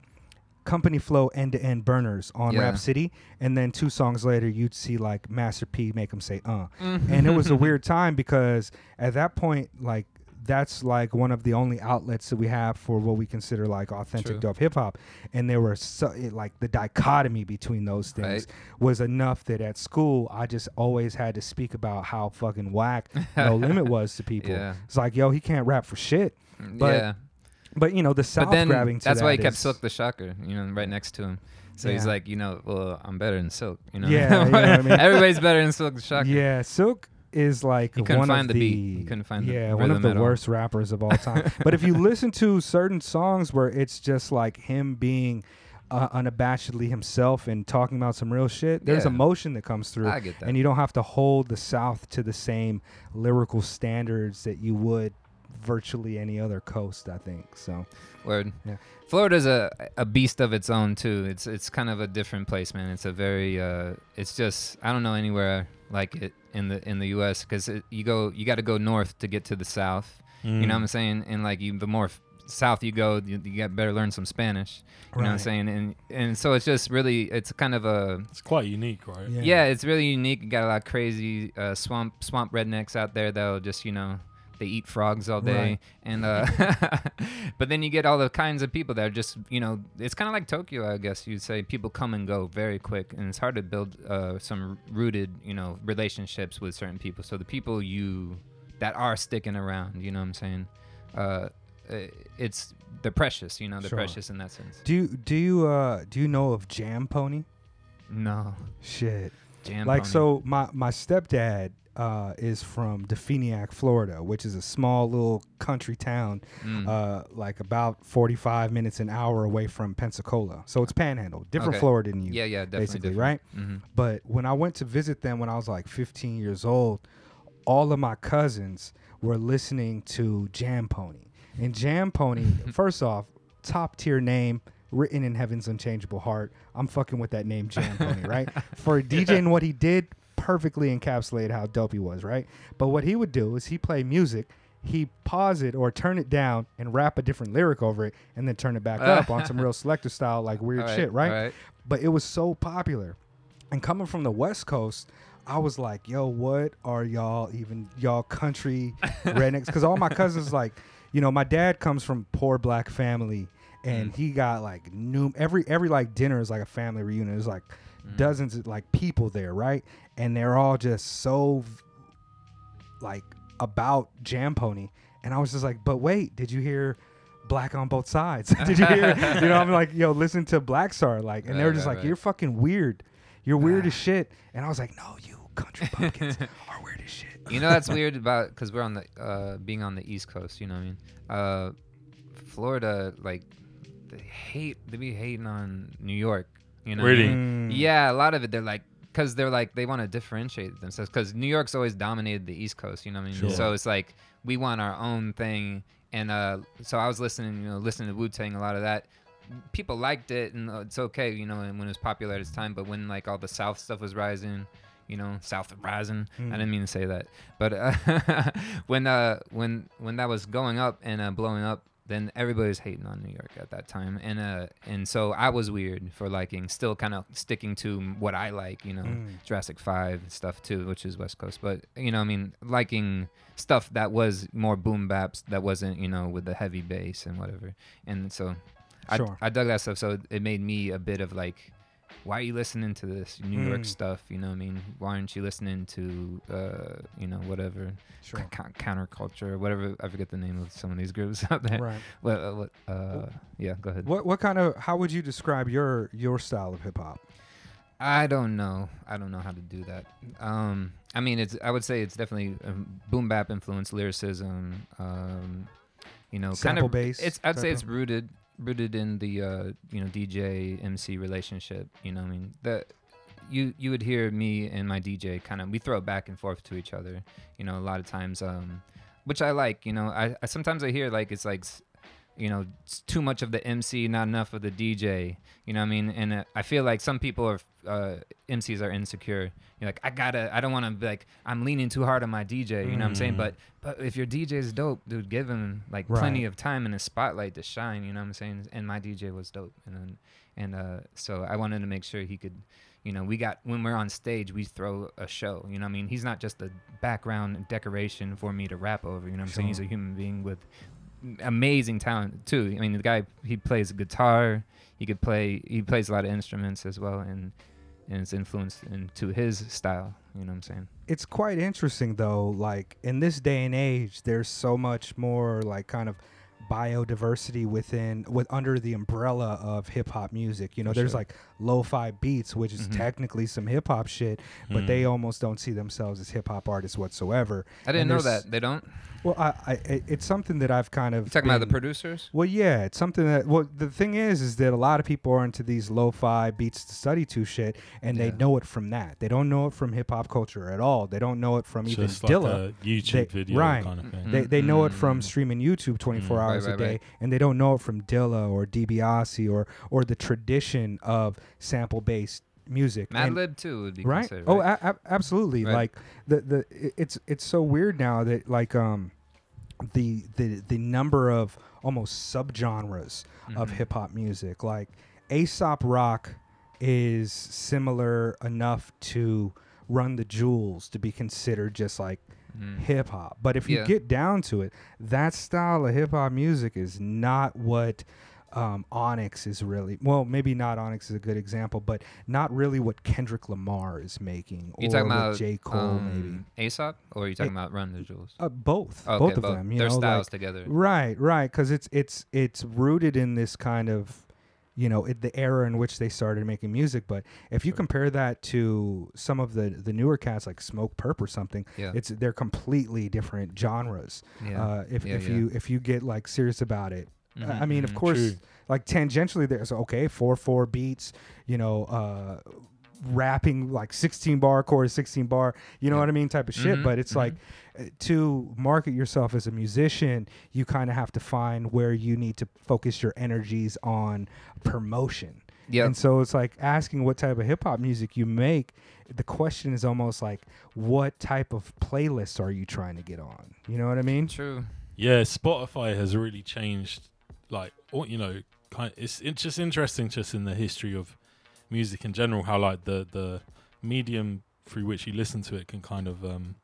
S2: company flow end to end burners on
S3: Yeah.
S2: Rap City, and then two songs later you'd see like Master P make them say uh,
S3: Mhm.
S2: and it was a weird time because at that point like that's like one of the only outlets that we have for what we consider like authentic
S3: True.
S2: dope hip hop and there were so it, like the dichotomy between those things
S3: Right.
S2: was enough that at school I just always had to speak about how fucking whack No Limit was to people
S3: Yeah.
S2: it's like yo he can't rap for shit
S3: Mm,
S2: but-
S3: yeah.
S2: But you know, the South
S3: but then
S2: grabbing to
S3: that's why he
S2: that
S3: kept
S2: is-
S3: Silk the Shocker, you know, right next to him. So he's
S2: Yeah.
S3: like, you know, well, I'm better than Silk, you know.
S2: Yeah, you know what I mean?
S3: Everybody's better than Silk the Shocker.
S2: Yeah, Silk is like
S3: He couldn't
S2: one
S3: find
S2: of
S3: the
S2: the,
S3: beat. He couldn't find the beat.
S2: yeah one of
S3: rhythm
S2: the
S3: at all.
S2: worst rappers of all time. but if you listen to certain songs where it's just like him being uh, unabashedly himself and talking about some real shit, there's
S3: Yeah.
S2: emotion that comes through,
S3: I get that.
S2: and you don't have to hold the South to the same lyrical standards that you would virtually any other coast. I think so.
S3: Word.
S2: Yeah.
S3: Florida's a a beast of its own too. It's it's kind of a different place, man. It's a very uh, it's just I don't know anywhere like it in the in the U.S. because you go you got to go north to get to the south. You
S2: Mm.
S3: know what I'm saying? And like you, the more f- south you go, you, you got better learn some Spanish. You know what I'm saying? And and so it's just really it's kind of a
S4: It's quite unique, right?
S2: Yeah.
S3: yeah, it's really unique. You got a lot of crazy uh, swamp swamp rednecks out there that'll just you know they eat frogs all day,
S2: Right.
S3: and uh, but then you get all the kinds of people that are just you know it's kind of like Tokyo, I guess you'd say. People come and go very quick, and it's hard to build uh, some rooted you know relationships with certain people. So the people you that are sticking around, you know what I'm saying? Uh, it's they're precious, you know, they're
S2: Sure.
S3: precious in that sense.
S2: Do you do you uh do you know of Jam Pony?
S3: No,
S2: Shit.
S3: jam
S2: like
S3: pony.
S2: so my my stepdad uh, is from DeFuniak, Florida, which is a small little country town,
S3: Mm.
S2: uh, like about 45 minutes an hour away from Pensacola. So it's Panhandle, different
S3: Okay.
S2: Florida than you,
S3: yeah, yeah, definitely,
S2: basically,
S3: different.
S2: right?
S3: hmm
S2: But when I went to visit them when I was like 15 years old, all of my cousins were listening to Jam Pony. And Jam Pony, first off, top tier name, written in Heaven's Unchangeable Heart. I'm fucking with that name, Jam Pony, right? For DJing what he did, perfectly encapsulated how dope he was, right? But what he would do is he play music. He pause it or turn it down and rap a different lyric over it, and then turn it back up on some real selector style, like weird
S3: right,
S2: shit, right?
S3: right.
S2: but it was so popular. And coming from the West Coast, I was like, yo, what are y'all even y'all country rednecks? Because all my cousins like, you know, my dad comes from poor black family, and
S3: Mm.
S2: he got like new every every like dinner is like a family reunion. It's like
S3: Mm.
S2: dozens of like people there, right? And they're all just so like about Jam Pony. And I was just like, but wait, did you hear Black on both sides? did you hear? you know, I'm like, yo, listen to Black Star, like, and they were just
S3: right,
S2: like,
S3: right.
S2: you're fucking weird. You're weird as shit. And I was like, no, you country pumpkins are weird as shit.
S3: you know that's weird about because we're on the uh, being on the East Coast. You know what I mean? Uh, Florida, like they hate they be hating on New York. You know?
S4: Really?
S2: Mm.
S3: Yeah, a lot of it. They're like because they're like they want to differentiate themselves because New York's always dominated the East Coast. You know what I mean?
S2: Sure.
S3: So it's like we want our own thing. And uh, so I was listening, you know, listening to Wu Tang, a lot of that. People liked it, and uh, it's okay, you know, and when it was popular at its time. But when like all the South stuff was rising, you know, South rising.
S2: Mm.
S3: I didn't mean to say that, but uh, when uh when when that was going up and uh, blowing up, then everybody was hating on New York at that time, and uh and so I was weird for liking, still kind of sticking to what I like, you know,
S2: Mm.
S3: Jurassic Five stuff too, which is West Coast, but you know, I mean, liking stuff that was more boom baps, that wasn't you know with the heavy bass and whatever, and so. I,
S2: Sure.
S3: I dug that stuff, so it made me a bit of like, why are you listening to this New York
S2: Mm.
S3: stuff? You know what I mean? Why aren't you listening to, uh, you know, whatever
S2: Sure.
S3: c- c- counterculture, whatever? I forget the name of some of these groups out there.
S2: Right.
S3: What, uh, what, uh, yeah, go ahead.
S2: What what kind of how would you describe your your style of hip hop?
S3: I don't know. I don't know how to do that. Um, I mean, it's. I would say it's definitely um, boom bap influence, lyricism. Um, you know, kind of.
S2: bass
S3: It's. I'd say it's rooted rooted in the uh, you know DJ MC relationship. You know, I mean the. You you would hear me and my DJ kind of we throw back and forth to each other. You know, a lot of times, um, which I like. You know, I, I sometimes I hear like it's like. You know, it's too much of the MC, not enough of the DJ. You know what I mean? And uh, I feel like some people are uh, MCs are insecure. You're like, I gotta, I don't want to be like, I'm leaning too hard on my DJ. You know what I'm saying?
S4: Mm.
S3: But but if your DJ is dope, dude, give him like plenty of time in the spotlight to shine. You know what I'm saying? And my DJ was dope, and and uh, so I wanted to make sure he could. You know, we got when we're on stage, we throw a show. You know, what I mean, he's not just a background decoration for me to rap over. You know, what I'm saying he's a human being with amazing talent too. I mean, the guy he plays guitar. He could play. He plays a lot of instruments as well, and and it's influenced into his style. You know what I'm saying?
S2: it's quite interesting though like in this day and age there's so much more like kind of biodiversity within with under the umbrella of hip hop music. You know,
S3: For
S2: there's
S3: sure.
S2: like lo-fi beats, which is
S3: Mhm.
S2: technically some hip hop shit, but
S4: Mm.
S2: they almost don't see themselves as hip hop artists whatsoever.
S3: I didn't know that. They don't.
S2: Well, I, I it's something that I've kind of
S3: You talking about the producers?
S2: Well, yeah, it's something that. Well, the thing is, is that a lot of people are into these lo-fi beats to study to shit, and they know it from that. They don't know it from hip hop culture at all. They don't know it from even
S4: like
S2: Dilla.
S4: a YouTube
S2: They-
S4: video
S2: right.
S4: kind of thing.
S2: They, they know it from
S3: Mm.
S2: streaming YouTube 24
S4: Mm.
S3: Right,
S2: hours a
S3: right,
S2: day,
S3: right.
S2: and they don't know it from Dilla or DiBiase or or the tradition of sample-based music.
S3: Madlib too would be
S2: right?
S3: considered.
S2: Oh, a- a- absolutely.
S3: Right.
S2: Like the the it's it's so weird now that like um the the the number of almost subgenres of
S3: Mhm.
S2: hip hop music like Aesop rock is similar enough to Run the Jewels to be considered just like
S3: Mhm.
S2: hip hop. But if you
S3: Yeah.
S2: get down to it, that style of hip hop music is not what um, Onyx is really. Well, maybe not Onyx is a good example, but not really what Kendrick Lamar is making
S3: You
S2: or
S3: talking about
S2: J Cole maybe.
S3: um, Aesop, or are you talking about Run the Jewels?
S2: Uh, both,
S3: Oh,
S2: both of
S3: both.
S2: them. You
S3: Their
S2: know,
S3: styles
S2: like,
S3: together.
S2: right, right, because it's it's it's rooted in this kind of you know it, the era in which they started making music. But if you
S3: Sure.
S2: compare that to some of the the newer cats like Smokepurpp or something,
S3: Yeah.
S2: it's they're completely different genres.
S3: yeah.
S2: Uh, if
S3: Yeah,
S2: if
S3: yeah.
S2: you if you get like serious about it,
S3: Mhm,
S2: I mean, of
S3: mhm.
S2: course,
S4: True.
S2: like tangentially, there's okay four four beats, you know, uh, rapping like 16 bar chorus, 16 bar, you know
S3: Yeah.
S2: what I mean, type of shit.
S3: Mhm,
S2: But it's
S3: mhm.
S2: like uh, to market yourself as a musician, you kind of have to find where you need to focus your energies on promotion.
S3: Yeah.
S2: And so it's like asking what type of hip hop music you make. The question is almost like, what type of playlist are you trying to get on? You know what I mean?
S3: True.
S4: Yeah, Spotify has really changed. Like, or, you know, kind it's it's just interesting, just in the history of music in general, how like the the medium through which you listen to it can kind of um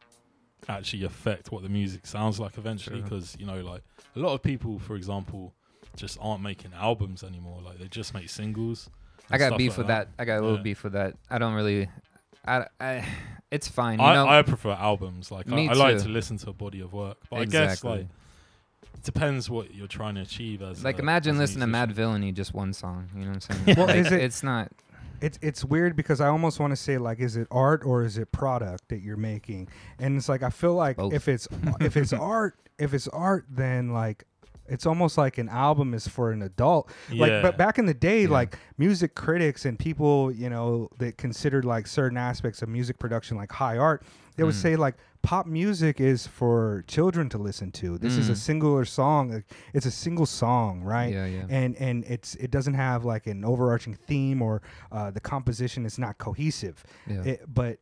S4: actually affect what the music sounds like eventually. Because you know, like a lot of people, for example, just aren't making albums anymore. Like they just make singles.
S3: I got beef
S4: like
S3: with that. I got a little
S4: Yeah.
S3: beef with that. I don't really. I, I it's fine. You
S4: I,
S3: know.
S4: I prefer albums. Like I, I like to listen to a body of work, but I guess like it depends what you're trying to achieve as
S3: like
S4: a-
S3: imagine
S4: as a
S3: listening to Madvillainy just one song. You know what I'm saying?
S2: Well,
S3: like,
S2: is it-
S3: It's not.
S2: it's it's weird because I almost want to say like, is it art or is it product that you're making? And it's like I feel like
S3: Both.
S2: if it's if it's art, if it's art, then like it's almost like an album is for an adult. Like,
S4: Yeah.
S2: but back in the day,
S3: Yeah.
S2: like music critics and people, you know, that considered like certain aspects of music production like high art, they would
S3: Mm.
S2: say like pop music is for children to listen to. This is a
S3: Mm.
S2: singular song. It's a single song, right?
S3: Yeah, yeah.
S2: and and it's it doesn't have like an overarching theme or uh, the composition is not cohesive
S3: Yeah.
S2: it, but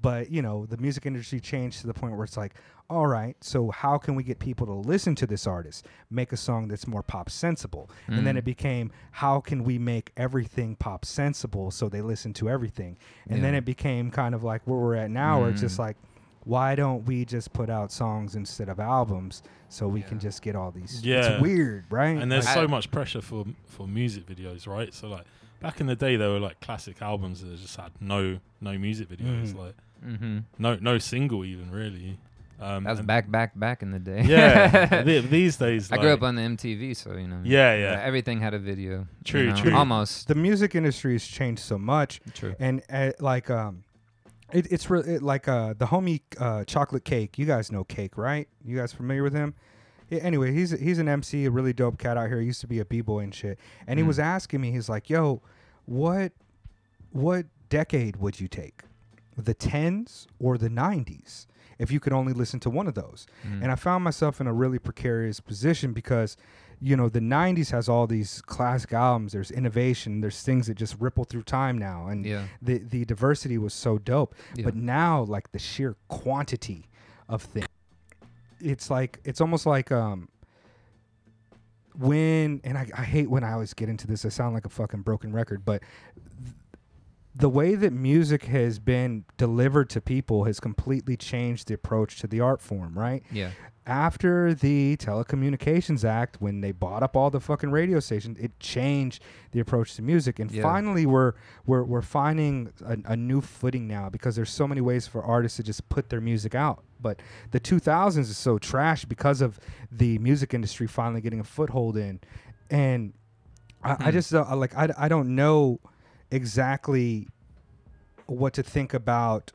S2: but you know the music industry changed to the point where it's like all right so how can we get people to listen to this artist make a song that's more pop sensible and then
S3: Mm.
S2: it became how can we make everything pop sensible so they listen to everything and then it became kind of like where we're at now where it's just
S3: Mm.
S2: like why don't we just put out songs instead of albums so we can just get all these
S4: Yeah.
S2: it's weird right
S4: and there's
S3: Like-
S4: so
S3: I-
S4: much pressure for for music videos, right? So like back in the day, there were like classic albums that just had no no music videos,
S2: Mhm.
S4: like
S3: mm-hmm.
S4: no no single even really. Um,
S3: That was back, back, back in the day.
S4: Yeah, th- these days.
S3: I grew up on the MTV, so you know.
S4: Yeah, yeah.
S3: Everything had a video. you
S4: True,
S3: know,
S4: true.
S3: Almost.
S2: the music industry has changed so much
S3: True.
S2: and uh, like um it, it's re- it, like uh the homie uh chocolate cake. You guys know cake right? You guys familiar with him? Yeah, anyway he's he's an mc a really dope cat out here. He used to be a b-boy and shit. And he
S3: Mm.
S2: was asking me he's like yo what what decade would you take? The 10s or the 90s if you could only listen to one of those.
S3: Mm.
S2: and I found myself in a really precarious position because, you know, the 90s has all these classic albums. There's innovation. There's things that just ripple through time now. And
S3: yeah.
S2: the, the diversity was so dope.
S3: Yeah.
S2: But now, like, the sheer quantity of things, it's like, it's almost like, um, when, and I, I hate when I always get into this, I sound like a fucking broken record, but th- the way that music has been delivered to people has completely changed the approach to the art form, right?
S3: yeah.
S2: After the Telecommunications Act, when they bought up all the fucking radio stations, it changed the approach to music. And
S3: Yeah.
S2: finally, we're we're we're finding a, a new footing now because there's so many ways for artists to just put their music out but the 2000s is so trash because of the music industry finally getting a foothold in, and I, I
S3: Hmm.
S2: just uh, like I, I don't know exactly what to think about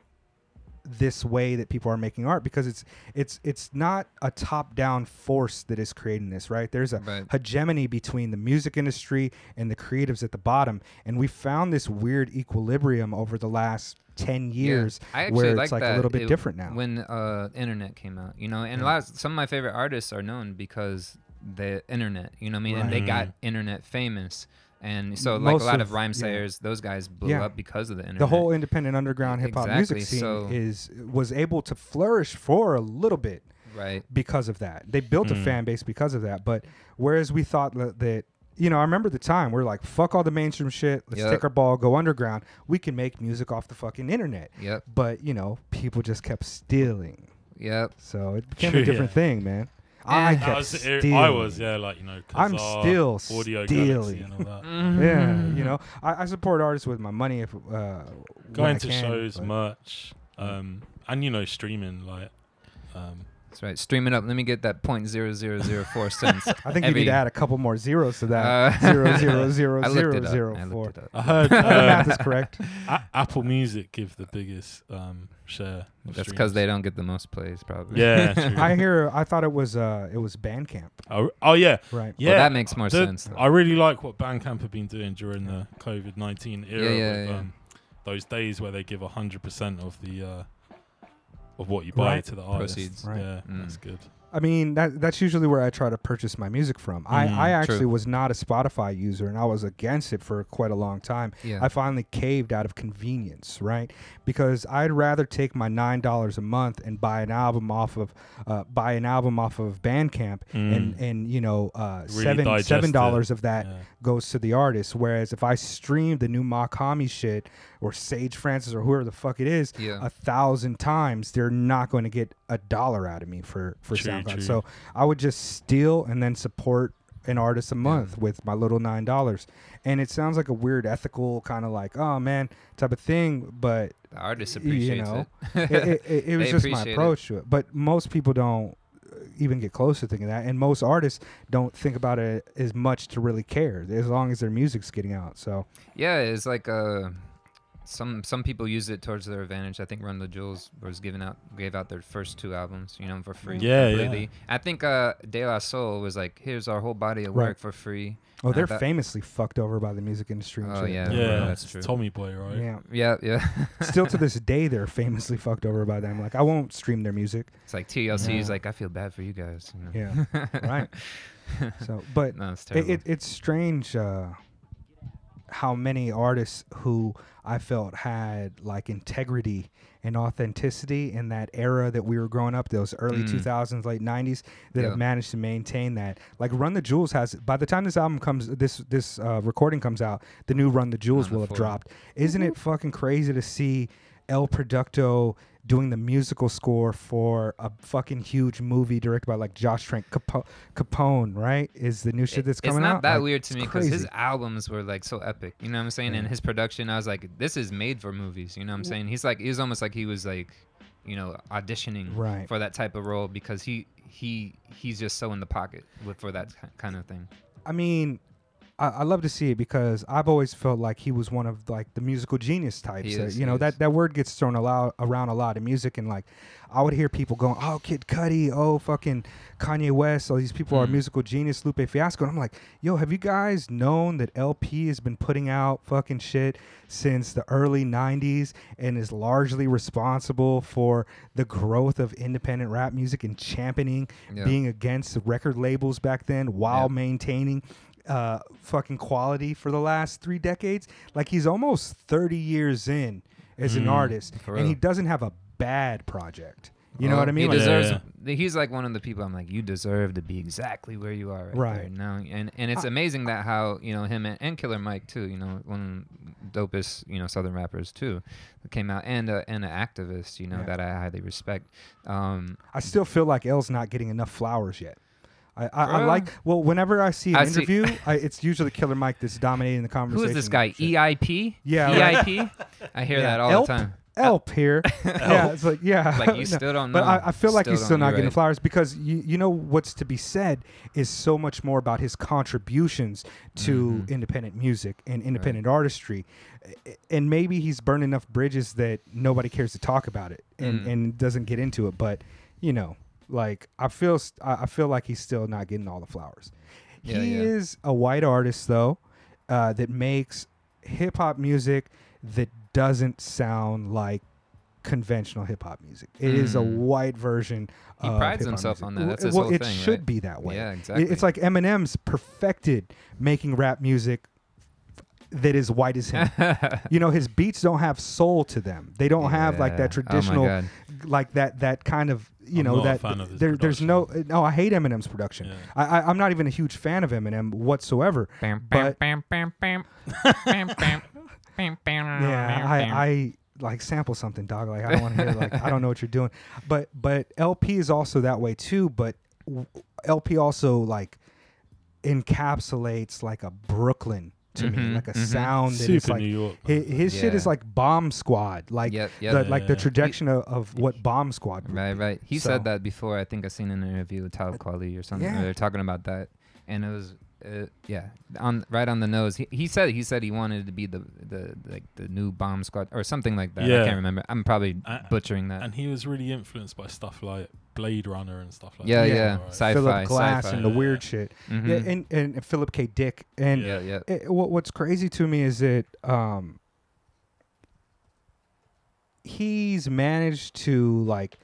S2: this way that people are making art because it's it's it's not a top down force that is creating this right there's a
S3: Right.
S2: hegemony between the music industry and the creatives at the bottom and we found this weird equilibrium over the last 10 years
S3: I actually
S2: where it's like
S3: that
S2: a little bit
S3: it-
S2: different now
S3: When uh, internet came out, you know, and
S2: Yeah.
S3: a lot of, some of my favorite artists are known because the internet, you know, what I mean, and they got
S4: Mm.
S3: internet famous, and so like
S2: Most
S3: a lot
S2: of-
S3: of, rhyme
S2: yeah.
S3: sayers, those guys blew
S2: Yeah.
S3: up because of the internet.
S2: the whole independent underground hip hop music scene
S3: so-
S2: is was able to flourish for a little bit
S3: right,
S2: because of that. They built a
S4: Mm.
S2: fan base because of that. But whereas we thought that, that you know, I remember the time we're like, fuck all the mainstream shit. Let's
S3: Yep.
S2: take our ball, go underground. We can make music off the fucking internet.
S3: yep,
S2: But you know, people just kept stealing,
S3: yep.
S2: so it became
S4: True,
S2: a different
S4: yeah.
S2: thing, man. I
S3: And-
S2: kept
S4: That was
S2: stealing.
S4: I was, yeah, like you know,
S2: I'm still
S4: Audio
S2: stealing.
S4: Galaxy and all that.
S2: Yeah,
S3: Mm-hmm.
S2: you know, I, I support artists with my money if uh, when I
S4: Going to
S2: can,
S4: shows,
S2: but-
S4: merch, um, and you know, streaming like. Um,
S3: That's right. Stream it up. Let me get that point zero zero zero four cents.
S2: I think you need to add a couple more zeros to that.
S3: Uh,
S2: zero zero zero
S3: I looked
S2: zero
S3: it up.
S2: zero
S3: I
S2: four.
S3: looked it up.
S4: I heard
S2: The math
S4: uh,
S2: is correct.
S4: A- Apple Music give the biggest um, share. of
S3: That's because they don't get the most plays, probably.
S4: Yeah, true.
S2: I hear. I thought it was. Uh, it was Bandcamp,
S4: Oh, oh yeah,
S2: right?
S4: yeah.
S3: Well, that makes more
S4: the-
S3: sense. Though.
S4: I really like what Bandcamp have been doing during the COVID nineteen era.
S3: Yeah, yeah,
S4: with,
S3: yeah.
S4: Um, those days where they give hundred percent of the uh, of what you buy
S2: Right.
S4: to the artist.
S3: Proceeds.
S2: Right.
S4: Yeah,
S3: Mm.
S4: that's good.
S2: I mean, that that's usually where I try to purchase my music from. I,
S4: Mm,
S2: I actually
S3: true.
S2: was not a Spotify user, and I was against it for quite a long time.
S3: yeah.
S2: I finally caved out of convenience, right? Because I'd rather take my nine dollars a month and buy an album off of uh, buy an album off of Bandcamp, and
S4: Mm.
S2: and you know uh,
S4: Really
S2: seven seven dollars of that
S4: Yeah.
S2: goes to the artist. Whereas if I stream the new Makami shit or Sage Francis or whoever the fuck it is
S3: yeah.
S2: a thousand times, they're not going to get a dollar out of me for for
S4: True,
S2: SoundCloud.
S4: true.
S2: So I would just steal and then support an artist a month with my little nine dollars. And it sounds like a weird ethical kind of like, oh man, type of thing, but
S3: the artist
S2: you know,
S3: it.
S2: it, it, it, was just my approach to it. But most people don't uh, even get close to thinking that, and most artists don't think about it as much to really care, as long as their music's getting out. So
S3: Yeah, it's like uh, some some people use it towards their advantage. I think Run the Jewels was giving out gave out their first two albums, you know, for free.
S4: Yeah, yeah.
S3: I think uh, De La Soul was like, here's our whole body of
S2: Right.
S3: work for free.
S2: oh,
S3: Uh,
S2: they're
S3: that-
S2: famously fucked over by the music industry.
S3: Oh,
S2: shit.
S3: yeah.
S4: Yeah,
S3: right, that's true.
S4: Tommy Boy, right?
S2: yeah.
S3: Yeah, yeah.
S2: Still to this day, they're famously fucked over by them. Like I won't stream their music.
S3: it's like TLC is
S2: Yeah.
S3: like, I feel bad for you guys. You know?
S2: Yeah, right. So, but
S3: No, it's
S2: it, it, it's strange uh, how many artists who I felt had like integrity and authenticity in that era that we were growing up, those early
S3: Mm.
S2: 2000s, late 90s, that
S3: Yeah.
S2: have managed to maintain that. Like Run the Jewels has. By the time this album comes, this this uh, recording comes out, the new Run the Jewels
S3: On the
S2: will have dropped. Isn't it fucking crazy to see El Producto? Doing the musical score for a fucking huge movie directed by like Josh Trank Capo- Capone, right? Is the new shit that's coming out.
S3: it's not
S2: out?
S3: that
S2: Like,
S3: weird to me because his albums were like so epic. You know what I'm saying? And
S2: mm.
S3: his production, I was like, this is made for movies. You know what I'm saying? He's like, he was almost like he was like, you know, auditioning
S2: Right.
S3: for that type of role because he he he's just so in the pocket with for that kind of thing.
S2: I mean, I, I love to see it because I've always felt like he was one of like the musical genius types.
S3: He
S2: that,
S3: is,
S2: you know that that word gets thrown a lot around a lot in music, and like I would hear people going, "Oh, Kid Cudi, oh fucking Kanye West, all these people are
S3: Mm.
S2: musical genius." Lupe Fiasco, and I'm like, "Yo, have you guys known that El-P has been putting out fucking shit since the early '90s and is largely responsible for the growth of independent rap music and championing
S3: Yeah.
S2: being against the record labels back then while
S3: Yeah.
S2: maintaining uh, fucking quality for the last three decades. Like he's almost 30 years in as an
S4: Mm,
S2: artist,
S3: for
S2: and he doesn't have a bad project. You know
S3: Well,
S2: what I mean?
S3: He
S2: Like,
S4: Yeah.
S3: deserves. He's like one of the people I'm like, you deserve to be exactly where you are right,
S2: Right.
S3: there now. And and it's
S2: I-
S3: amazing that how you know him and, and Killer Mike too. You know, one of the dopest you know Southern rappers too, that came out and a, and an activist. You know
S2: Yeah.
S3: that I highly respect. Um,
S2: I still feel like L's not getting enough flowers yet. I, I, I like well whenever I see an
S3: I see-
S2: interview, I, it's usually Killer Mike that's dominating the conversation.
S3: Who is this guy?
S2: and shit.
S3: EIP.
S2: Yeah, right.
S3: EIP. I hear
S2: Yeah,
S3: that all
S2: Elp.
S3: the time.
S2: Elp here. yeah, it's like yeah.
S3: Like, you
S2: No,
S3: still don't
S2: But
S3: know.
S2: I, I feel like
S3: Still
S2: he's
S3: don't,
S2: still not
S3: you're
S2: getting
S3: right.
S2: flowers because you you know what's to be said is so much more about his contributions to
S3: Mhm.
S2: independent music and independent artistry, A- and maybe he's burned enough bridges that nobody cares to talk about it and
S3: Mm.
S2: and doesn't get into it. But you know, like I feel I feel like he's still not getting all the flowers.
S3: Yeah,
S2: he
S3: yeah.
S2: is a white artist though, uh, that makes hip hop music that doesn't sound like conventional hip hop music. It is a
S3: Mm.
S2: white version.
S3: He
S2: of
S3: prides himself
S2: music.
S3: on that. That's his
S2: well,
S3: whole
S2: it
S3: thing,
S2: should
S3: right?
S2: be that way.
S3: Yeah, exactly.
S2: It's like Eminem's perfected making rap music that is white as him. you know, his beats don't have soul to them. They don't have like that traditional,
S3: Oh
S2: like that that kind of you
S4: I'm
S2: know that
S4: fan of his
S2: there, there's no no. I hate Eminem's production.
S4: Yeah.
S2: I, I I'm not even a huge fan of Eminem whatsoever.
S3: Bam,
S2: But-
S3: bam, bam, bam, bam, bam, bam, bam,
S2: Yeah, I, I like sample something, dog. Like I don't want to hear like I don't know what you're doing. But but El-P is also that way too. But El-P also like encapsulates like a Brooklyn to me,
S3: Mhm,
S2: like a
S3: mhm.
S2: sound
S4: Super
S2: is like
S4: New York.
S2: his, his shit is like Bomb Squad, like
S3: Yep,
S2: the,
S3: yep.
S2: like the trajectory of, of what Bomb Squad.
S3: Right,
S2: be.
S3: right. He
S2: So-
S3: said that before. I think I seen an interview with Talib Kweli or something.
S2: Yeah.
S3: They're talking about that, and it was, uh, yeah, on right on the nose. He, he said he said he wanted to be the the like the new bomb squad or something like that. I can't remember. I'm probably butchering that.
S4: and he was really influenced by stuff like Blade Runner and stuff like
S3: Yeah,
S4: that.
S3: yeah.
S4: Right.
S3: Sci-fi,
S2: Philip Glass
S3: sci-fi.
S2: and the
S4: Yeah.
S2: weird shit.
S3: Mhm.
S2: Yeah, and, and, and Philip K. Dick. And
S3: yeah, yeah.
S2: it, what, what's crazy to me is that um, he's managed to like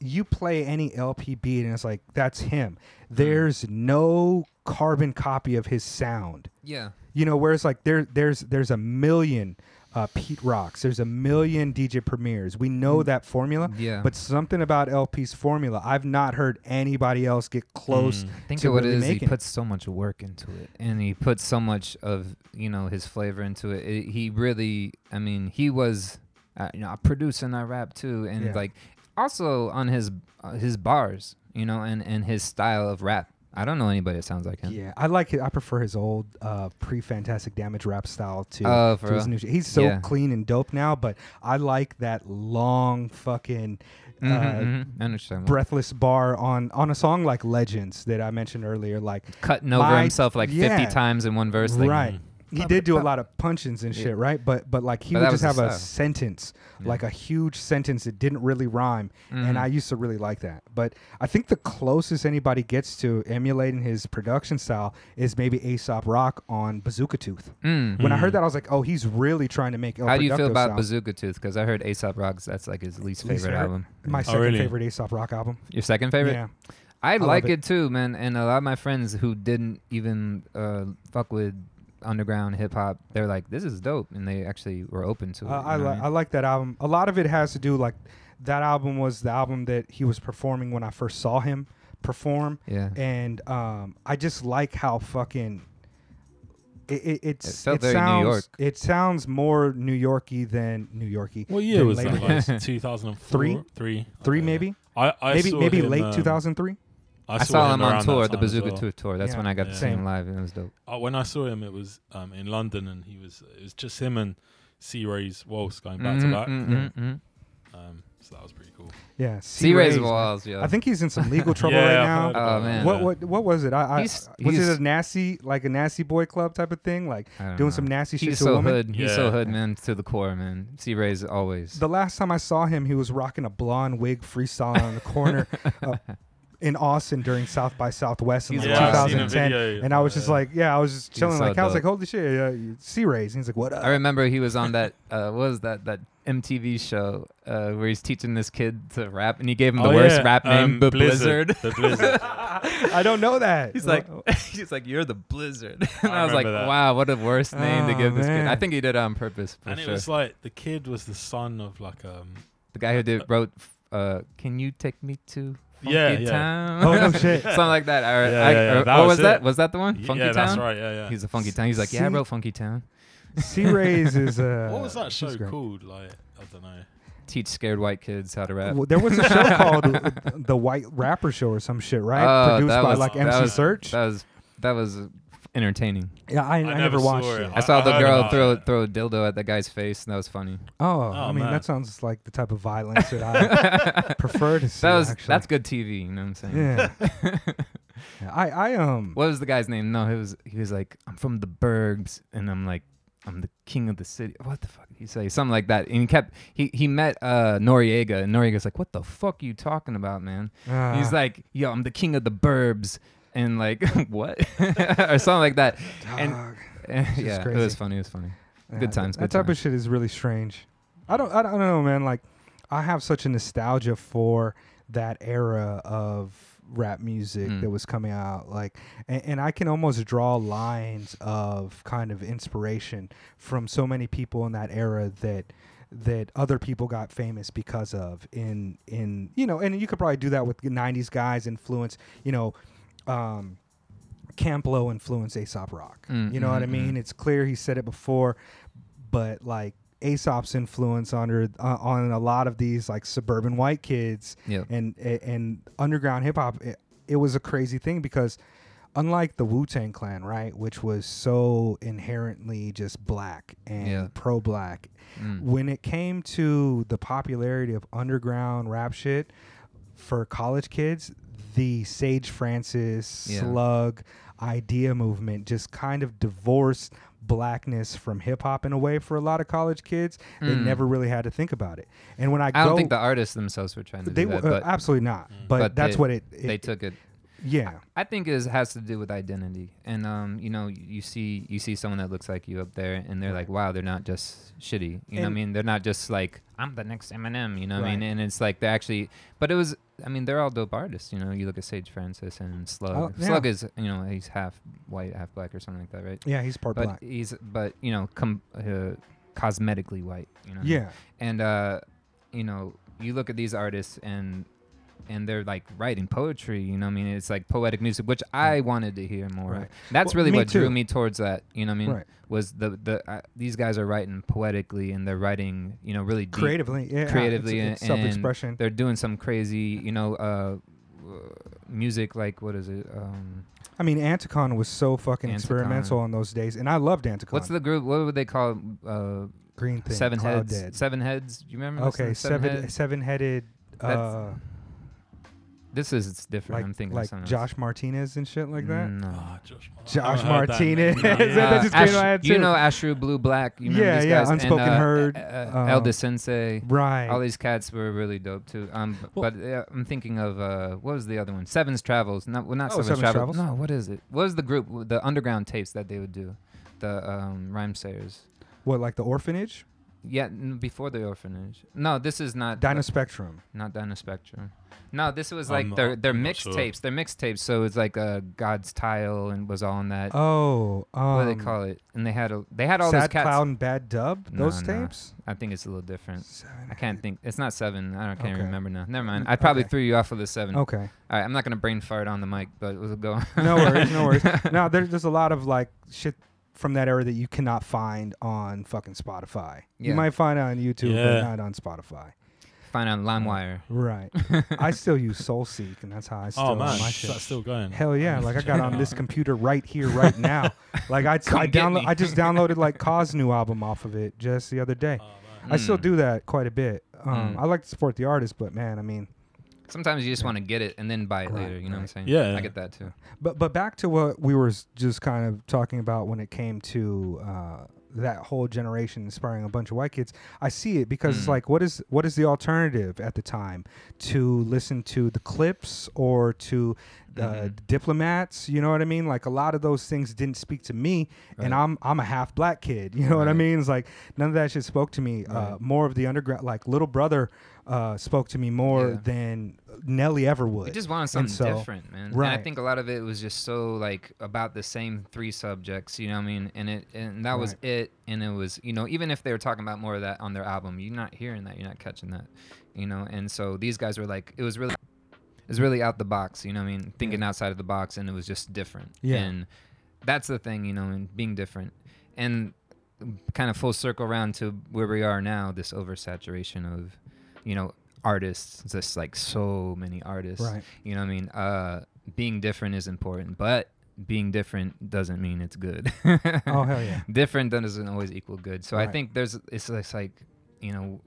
S2: you play any El-P beat and it's like that's him. There's no carbon copy of his sound.
S3: Yeah.
S2: You know, whereas like there there's there's a million uh, Pete Rocks, there's a million DJ Premieres. We know that formula.
S3: Yeah.
S2: But something about El-P's formula, I've not heard anybody else get close.
S4: Mm.
S3: I think
S2: to
S3: what it
S2: really
S3: is, he
S2: it.
S3: puts so much work into it, and he puts so much of you know his flavor into it. it he really, I mean, he was, uh, you know, producing our rap too, and
S2: Yeah.
S3: like also on his uh, his bars, you know, and and his style of rap. I don't know anybody that sounds like him.
S2: Yeah, I like it. I prefer his old uh, pre-Fantastic Damage rap style to,
S3: Oh,
S2: to
S3: for
S2: his
S3: real?
S2: new shit. He's so
S3: Yeah.
S2: clean and dope now, but I like that long fucking uh,
S3: Mhm, mhm. I understand.
S2: breathless bar on on a song like Legends that I mentioned earlier. Like
S3: Cutting over
S2: my-
S3: himself like
S2: yeah.
S3: 50 times in one verse. Like,
S2: right, he did do a lot of punchings and shit, right? But but like he
S3: But
S2: would
S3: that
S2: just
S3: was
S2: have
S3: his
S2: a
S3: style.
S2: sentence,
S3: Yeah.
S2: like a huge sentence that didn't really rhyme, and
S3: Mhm.
S2: I used to really like that. But I think the closest anybody gets to emulating his production style is maybe Aesop Rock on Bazooka Tooth.
S3: Mm.
S2: When I heard that, I was like, oh, he's really trying to make El
S3: How do you feel
S2: Producto
S3: about
S2: sound.
S3: Bazooka Tooth? Because I heard Aesop Rocks. That's like his least
S2: Least
S3: favorite
S2: favorite?
S3: album.
S2: My
S3: Yeah.
S2: second
S4: really?
S2: favorite Aesop Rock album.
S3: Your second favorite?
S2: Yeah.
S3: I,
S2: love
S3: like
S2: it.
S3: it. too, man. And a lot of my friends who didn't even uh, fuck with underground hip hop, they're like, "This is dope," and they actually were open to it.
S2: Uh,
S3: you
S2: I, li- I
S3: mean?
S2: like that album. A lot of it has to do like that album was the album that he was performing when I first saw him perform,
S3: yeah.
S2: and um, I just like how fucking. It, it, it's,
S3: It felt
S2: it
S3: very New
S2: sounds
S3: York.
S2: it sounds more New Yorky than New Yorky.
S4: What year
S2: than
S4: was that?
S2: later.
S4: Like 2004?
S2: Three?
S4: Three?
S2: Three
S4: Okay.
S2: maybe
S4: I, I
S2: maybe maybe
S4: him,
S2: late
S4: um,
S2: 2003.
S3: I saw him on tour, the Bazooka
S4: well.
S3: Tooth tour. That's
S2: Yeah.
S3: when I got to see him
S2: Same.
S3: live, and it was dope.
S4: Uh, when I saw him, it was um, in London, and he was it was just him and C-Rayz Walz going back to
S3: Mhm,
S4: back.
S3: mhm, mhm.
S4: Um, so that was pretty cool.
S2: Yeah,
S3: C-Rayz
S2: man.
S3: Walz, yo.
S2: I think he's in some legal trouble
S4: Yeah,
S2: right now.
S3: Oh, man.
S2: What what what was it? I, I
S3: He's-
S2: was
S3: he's-
S2: it a nasty like a nasty boy club type of thing, like doing
S3: know.
S2: some nasty shit
S3: He's
S2: to a
S3: so
S2: woman?
S3: hood. He's so hood, man, to the core, man. C-Rayz always.
S2: The last time I saw him, he was rocking a blonde wig, freestyling on the corner uh, in Austin during South by Southwest in like.
S3: Yeah, I've seen a
S2: 2010. And I was just like, yeah, I was just chilling.
S3: so
S2: like I was like, holy shit, uh, C-Rayz. And he's like, what up?
S3: I remember he was on that. Uh, what was that? That MTV show uh, where he's teaching this kid to rap, and he gave him the
S4: Oh,
S3: worst
S4: yeah,
S3: rap name,
S4: um,
S3: the Blizzard.
S4: The Blizzard.
S2: I don't know that.
S3: He's like, he's like, you're the Blizzard, and
S4: I
S3: I, was like,
S4: that.
S3: wow, what a worst name to
S2: Oh,
S3: give this kid. I think he did it on purpose for
S4: and it was like the kid was the son of like um
S3: the guy who did wrote, uh, "Can you take me to Funky
S4: Yeah, yeah.
S3: Town?"
S2: oh no shit.
S3: something like that. Or,
S4: Yeah,
S3: I-
S4: yeah, yeah,
S3: or-
S4: that
S3: what
S4: was
S3: was that? Was that the one? Funky
S4: yeah,
S3: Town.
S4: that's right. Yeah, yeah.
S3: He's a Funky Town. He's like, yeah, I wrote Funky Town.
S2: C-Rayz is uh.
S4: what was that show called? Like I don't know.
S3: Teach scared white kids how to rap.
S2: Well, there was a show called uh, the White Rapper Show or some shit, right?
S3: Oh,
S2: Produced by
S3: was-
S2: like
S4: that
S2: MC
S4: was-
S2: Serch.
S3: That was that was entertaining.
S2: Yeah, I, I, never,
S4: never
S2: watched it.
S4: it.
S3: I saw
S4: I
S3: the
S4: heard
S3: girl throw
S4: it.
S3: throw a dildo at the guy's face, and that was funny.
S2: Oh, I mean
S4: man.
S2: that sounds like the type of violence that I prefer to see.
S3: That was
S2: actually.
S3: that's good TV. You know what I'm saying?
S2: Yeah. Yeah, I I um
S3: What was the guy's name? No, he was he was like, I'm from the Bergs, and I'm like, I'm the king of the city. What the fuck did he say? Something like that. And he kept he he met uh Noreaga, and Noreaga's like, What the fuck are you talking about, man?
S2: uh,
S3: He's like, Yo, I'm the king of the burbs, and like what or something like that. And, and yeah, it was funny. It was funny.
S2: Yeah,
S3: Good times,
S2: That
S3: good
S2: type
S3: times.
S2: of shit is really strange. I don't I don't know, man. Like I have such a nostalgia for that era of rap music
S3: Mm.
S2: that was coming out like and, and I can almost draw lines of kind of inspiration from so many people in that era that that other people got famous because of in in you know and you could probably do that with the 90s guys influence you know um Camp Lo influenced Aesop Rock.
S3: Mm,
S2: you know what I
S3: mm,
S2: mean?
S3: mm.
S2: It's clear he said it before, but like Aesop's influence under uh, on a lot of these like suburban white kids
S3: Yep.
S2: and and underground hip hop, it, it was a crazy thing because unlike the Wu Tang Clan, right, which was so inherently just black and
S3: Yeah.
S2: pro black,
S3: Mm.
S2: when it came to the popularity of underground rap shit for college kids, the Sage Francis
S3: Yeah.
S2: slug idea movement just kind of divorced blackness from hip hop in a way for a lot of college kids. They
S3: Mm.
S2: never really had to think about it. And when I,
S3: I
S2: go,
S3: don't think the artists themselves were trying to
S2: they
S3: do that,
S2: uh, absolutely not. But,
S3: but
S2: that's
S3: they-
S2: what it, it
S3: they took it.
S2: Yeah.
S3: I think it has to do with identity, and um, you know, you see you see someone that looks like you up there, and they're like, wow, they're not just shitty. You know what I mean? They're not just like I'm the next Eminem. You know what I mean? And it's like they're actually, but it was. I mean, they're all dope artists. You know, you look at Sage Francis and Slug.
S2: Oh, yeah.
S3: Slug is, you know, he's half white, half black, or something like that, right?
S2: Yeah, he's part
S3: but
S2: black.
S3: he's, but you know, com- uh, cosmetically white. You know?
S2: Yeah.
S3: and uh, you know, you look at these artists and and they're like writing poetry. You know, what I mean, it's like poetic music, which I wanted to hear more. of. That's
S2: Well,
S3: really what drew me towards that. You know, what I mean,
S2: Right.
S3: was the the uh, these guys are writing poetically and they're writing, you know, really deep,
S2: Creatively, yeah.
S3: creatively,
S2: it's, it's
S3: and-
S2: self-expression.
S3: They're doing some crazy, you know, uh, music like what is it? Um,
S2: I mean, Anticon was so fucking
S3: Anticon.
S2: experimental in those days, and I loved Anticon.
S3: what's the group? What would they call? Uh,
S2: green thing?
S3: seven
S2: Cloud
S3: heads.
S2: Dead.
S3: Seven heads. You remember?
S2: Okay,
S3: seven.
S2: seven
S3: Heads?
S2: seven-headed. Uh,
S3: This is it's different.
S2: like
S3: I'm thinking
S2: like
S3: something else.
S2: Josh Martinez and shit like that.
S3: No.
S4: Ah, Josh,
S2: Josh
S4: I that
S2: Martinez.
S4: name.
S2: That
S4: yeah.
S2: just came to my
S3: Ash-
S2: head
S3: you know Asheru Blue Black. You remember
S2: Yeah,
S3: these
S2: yeah,
S3: guys?
S2: Unspoken
S3: and, uh,
S2: Heard,
S3: Uh, uh,
S2: um,
S3: El Da Sensei.
S2: Right.
S3: All these cats were really dope too. Um,
S2: Well-
S3: but uh, I'm thinking of uh, what was the other one? Seven's Travels. Not well, not
S2: Oh,
S3: Seven's,
S2: Seven's
S3: Travels.
S2: Travels.
S3: No, what is it? What was the group? The underground tapes that they would do, the um, Rhymesayers.
S2: what like the orphanage?
S3: Yeah, n- before the orphanage. No, this is not
S2: Dino Spectrum.
S3: not Dino Spectrum. No, this was like
S4: not-
S3: their their
S4: I'm not
S3: mixed
S4: sure.
S3: tapes. Their mixed tapes. So it's like uh, God's Tile and was all in that.
S2: Oh, um,
S3: what do they call it? And they had a, they had all
S2: Sad
S3: those cats.
S2: Cloud and Bad Dub.
S3: No,
S2: Those
S3: no.
S2: tapes.
S3: I think it's a little different.
S2: Seven
S3: I can't think. It's not seven. I don't, can't
S2: Okay.
S3: remember now. Never mind.
S2: Mm,
S3: I probably
S2: okay.
S3: threw you off with the seven.
S2: Okay.
S3: All right. I'm not gonna brain fart on the mic, but we'll go.
S2: No worries. No worries. no, there's there's a lot of like shit from that era that you cannot find on fucking Spotify. You might find it on YouTube,
S4: Yeah.
S2: but not on Spotify.
S3: Find on LimeWire.
S2: Right. I still use SoulSeek, and that's how I still
S4: Oh man,
S2: my
S4: that's
S2: shit.
S4: still going.
S2: Hell yeah! Like I got on this computer right here, right now. Like I,
S3: Come
S2: I
S3: get
S2: download,
S3: me.
S2: I just downloaded like Cause new album off of it just the other day.
S4: Oh, man.
S2: I still
S3: Mm.
S2: do that quite a bit. Um,
S3: Mm.
S2: I like to support the artist, but man, I mean,
S3: Sometimes you just want to get it and then buy it
S2: Right,
S3: later. You know what I'm saying?
S4: Yeah.
S3: I get that too.
S2: But but back to what we were just kind of talking about when it came to uh, that whole generation inspiring a bunch of white kids. I see it because it's
S3: Mm.
S2: like what is what is the alternative at the time to listen to the Clipse or to the
S3: Mhm.
S2: diplomats? You know what I mean? Like a lot of those things didn't speak to me, and I'm I'm a half black kid. You know what I mean? It's like none of that shit spoke to me. Uh, more of the underground, like Little Brother, uh, spoke to me more
S3: Yeah.
S2: than Nelly ever would.
S3: Just wanted something
S2: so-
S3: different, man. Right. And I think a lot of it was just so like about the same three subjects, you know what I mean? And it and that was
S2: Right.
S3: it. And it was, you know, even if they were talking about more of that on their album, you're not hearing that, you're not catching that, you know. And so these guys were like, it was really, it was really out the box, you know what I mean? Thinking outside of the box, and it was just different.
S2: Yeah.
S3: And that's the thing, you know, and being different, and kind of full circle around to where we are now. This oversaturation of, you know, artists. Just like so many artists
S2: Right.
S3: you know what I mean? Uh, being different is important, but being different doesn't mean it's good.
S2: Oh hell yeah.
S3: different doesn't always equal good. So I think there's it's, it's like you know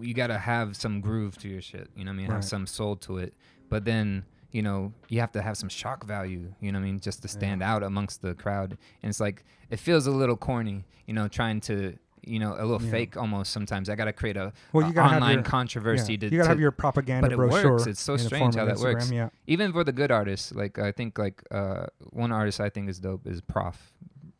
S3: you gotta have some groove to your shit. You know what I mean?
S2: Right.
S3: Have some soul to it. But then you know you have to have some shock value. You know what I mean? Just to stand out amongst the crowd. And it's like it feels a little corny. You know, trying to you know a little
S2: Yeah.
S3: fake almost sometimes. I gotta create a,
S2: Well,
S3: a
S2: gotta
S3: online
S2: your-
S3: controversy
S2: Yeah.
S3: to
S2: You gotta have your propaganda
S3: but it
S2: brochure.
S3: works. It's so strange how
S2: of
S3: that works.
S2: Yeah.
S3: even for the good artists like i think like uh one artist i think is dope is prof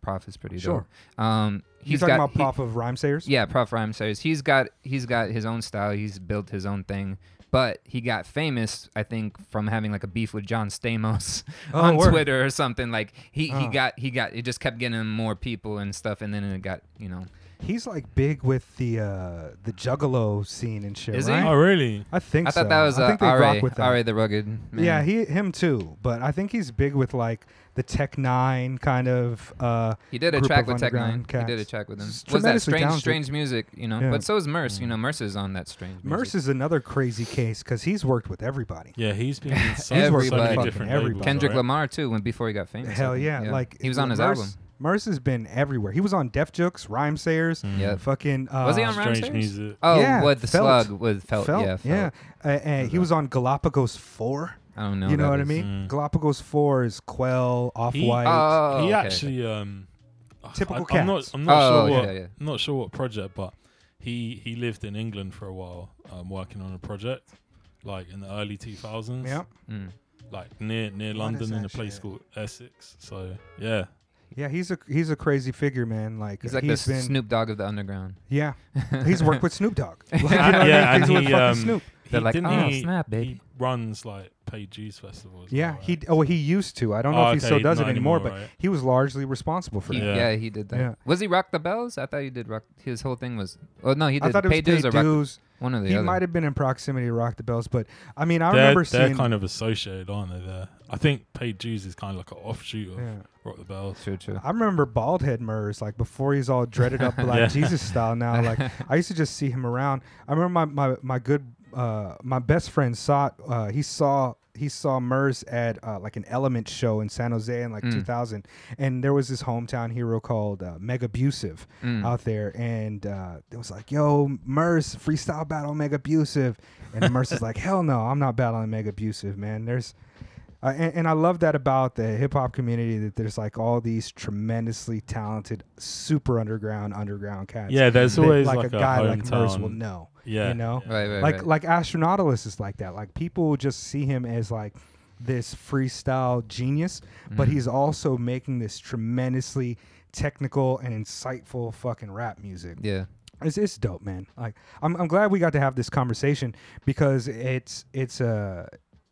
S3: prof is pretty
S2: Sure.
S3: dope um
S2: He's
S3: he's
S2: talking
S3: got
S2: about
S3: he-
S2: Prof of Rhymesayers.
S3: yeah prof Rhymesayers he's got he's got his own style he's built his own thing but he got famous i think from having like a beef with john stamos
S2: Oh,
S3: on
S2: word.
S3: twitter or something like he he
S2: Oh.
S3: got he got it just kept getting more people and stuff and then it got you know
S2: He's like big with the uh the Juggalo scene and shit.
S3: Is he?
S2: right?
S4: Oh, really?
S2: I think
S3: i thought that was
S2: I
S3: uh,
S2: think they
S3: ra
S2: rock with that.
S3: ra the rugged man.
S2: Yeah, he him too. But I think he's big with like the Tech N9ne kind of. uh
S3: He did a track with Tech N9ne.
S2: underground
S3: He did a track with him.
S2: S-
S3: Was that strange,
S2: talented.
S3: strange music? You know,
S2: Yeah.
S3: but so is Murs. You know, Murs is on that strange. Music.
S2: Murs is another crazy case because he's worked with everybody.
S4: Yeah, he's been
S3: He's worked with
S4: many different
S2: everybody.
S4: labels,
S3: Kendrick
S4: right?
S3: Lamar too. When before he got famous.
S2: Hell
S3: think.
S2: yeah, like
S3: he was on his
S2: Murs,
S3: album.
S2: Murs has been everywhere. He was on Def Jux, Rhymesayers,
S4: Mm.
S3: Yeah.
S2: fucking. Uh,
S3: Was he on Rhyme
S4: Strange
S3: Sayers?
S4: music.
S3: Oh,
S2: Yeah,
S3: with the
S2: Felt.
S3: slug with felt.
S2: Felt,
S3: Yeah,
S2: yeah. Uh, and he was on Galapagos Four.
S3: I don't know.
S2: you know
S3: that
S2: what I mean?
S4: Mm.
S2: Galapagos Four is Qwel, Off
S4: He-
S2: White.
S3: Oh,
S4: he
S3: okay,
S4: actually um
S2: Typical
S4: I, I'm not
S2: cats.
S4: I'm not
S3: Oh,
S4: sure
S3: yeah,
S4: what
S3: yeah.
S4: I'm not sure what project, but he he lived in England for a while, um, working on a project, like in the early 2000s.
S2: yeah,
S3: Mm.
S4: Like near near
S2: What
S4: London in a place
S2: shit?
S4: called Essex. So yeah,
S2: yeah. He's a he's a crazy figure, man. Like
S3: He's like
S2: he's
S3: the
S2: been
S3: Snoop Dogg of the underground.
S2: yeah. He's worked with Snoop Dogg. Like, you know
S4: yeah,
S2: I mean? 'Cause
S4: and
S2: with
S4: he,
S2: fucking
S4: um,
S2: Snoop.
S3: They're
S4: He-
S3: like,
S4: didn't
S3: oh
S4: he,
S3: snap, baby.
S4: he runs like paid G's festivals.
S2: Yeah,
S4: now,
S2: he
S4: right?
S2: oh he used to. I don't know
S4: Oh,
S2: if he still does it
S4: not
S2: anymore,
S4: anymore,
S2: but he was largely responsible for
S3: He-
S2: that.
S3: yeah.
S4: Yeah.
S3: he did that.
S2: Yeah.
S3: Was he Rock the Bells? I thought he did Rock. His whole thing was. Oh no, he did.
S2: I thought it was
S3: Pay Dues
S2: Pay
S3: or Rock the-
S2: Dues.
S3: One of the
S2: He
S3: other.
S2: might have been in proximity to Rock the Bells, but I mean, I
S4: they're,
S2: remember
S4: they're
S2: seeing.
S4: kind of associated, aren't they? There, I think paid G's is kind of like an offshoot of
S2: yeah.
S4: Rock the Bells.
S3: True, true.
S2: I remember bald head Murs, like before he's all dreaded up like
S4: Yeah.
S2: Jesus style now. Like I used to just see him around. I remember my my, my good uh my best friend saw uh he saw he saw Murs at uh, like an Element show in San Jose in like
S3: Mm.
S2: 2000, and there was this hometown hero called uh, Mega Abusive
S3: Mm.
S2: out there, and uh, it was like, "Yo, Murs freestyle battle Mega Abusive," and Murs is like, "Hell no, I'm not battling Mega Abusive, man. There's uh, and, and I love that about the hip hop community that there's like all these tremendously talented, super underground, underground cats.
S4: Yeah, there's
S2: that,
S4: always
S2: like,
S4: like,
S2: a guy like Murs will know.
S4: Yeah,
S2: you know,
S4: yeah.
S3: Right, right,
S2: like
S3: right.
S2: like Astronautilus is like that. Like people just see him as like this freestyle genius, but
S3: Mhm.
S2: he's also making this tremendously technical and insightful fucking rap music.
S3: Yeah.
S2: It's, it's dope, man. Like I'm, I'm glad we got to have this conversation because it's it's uh,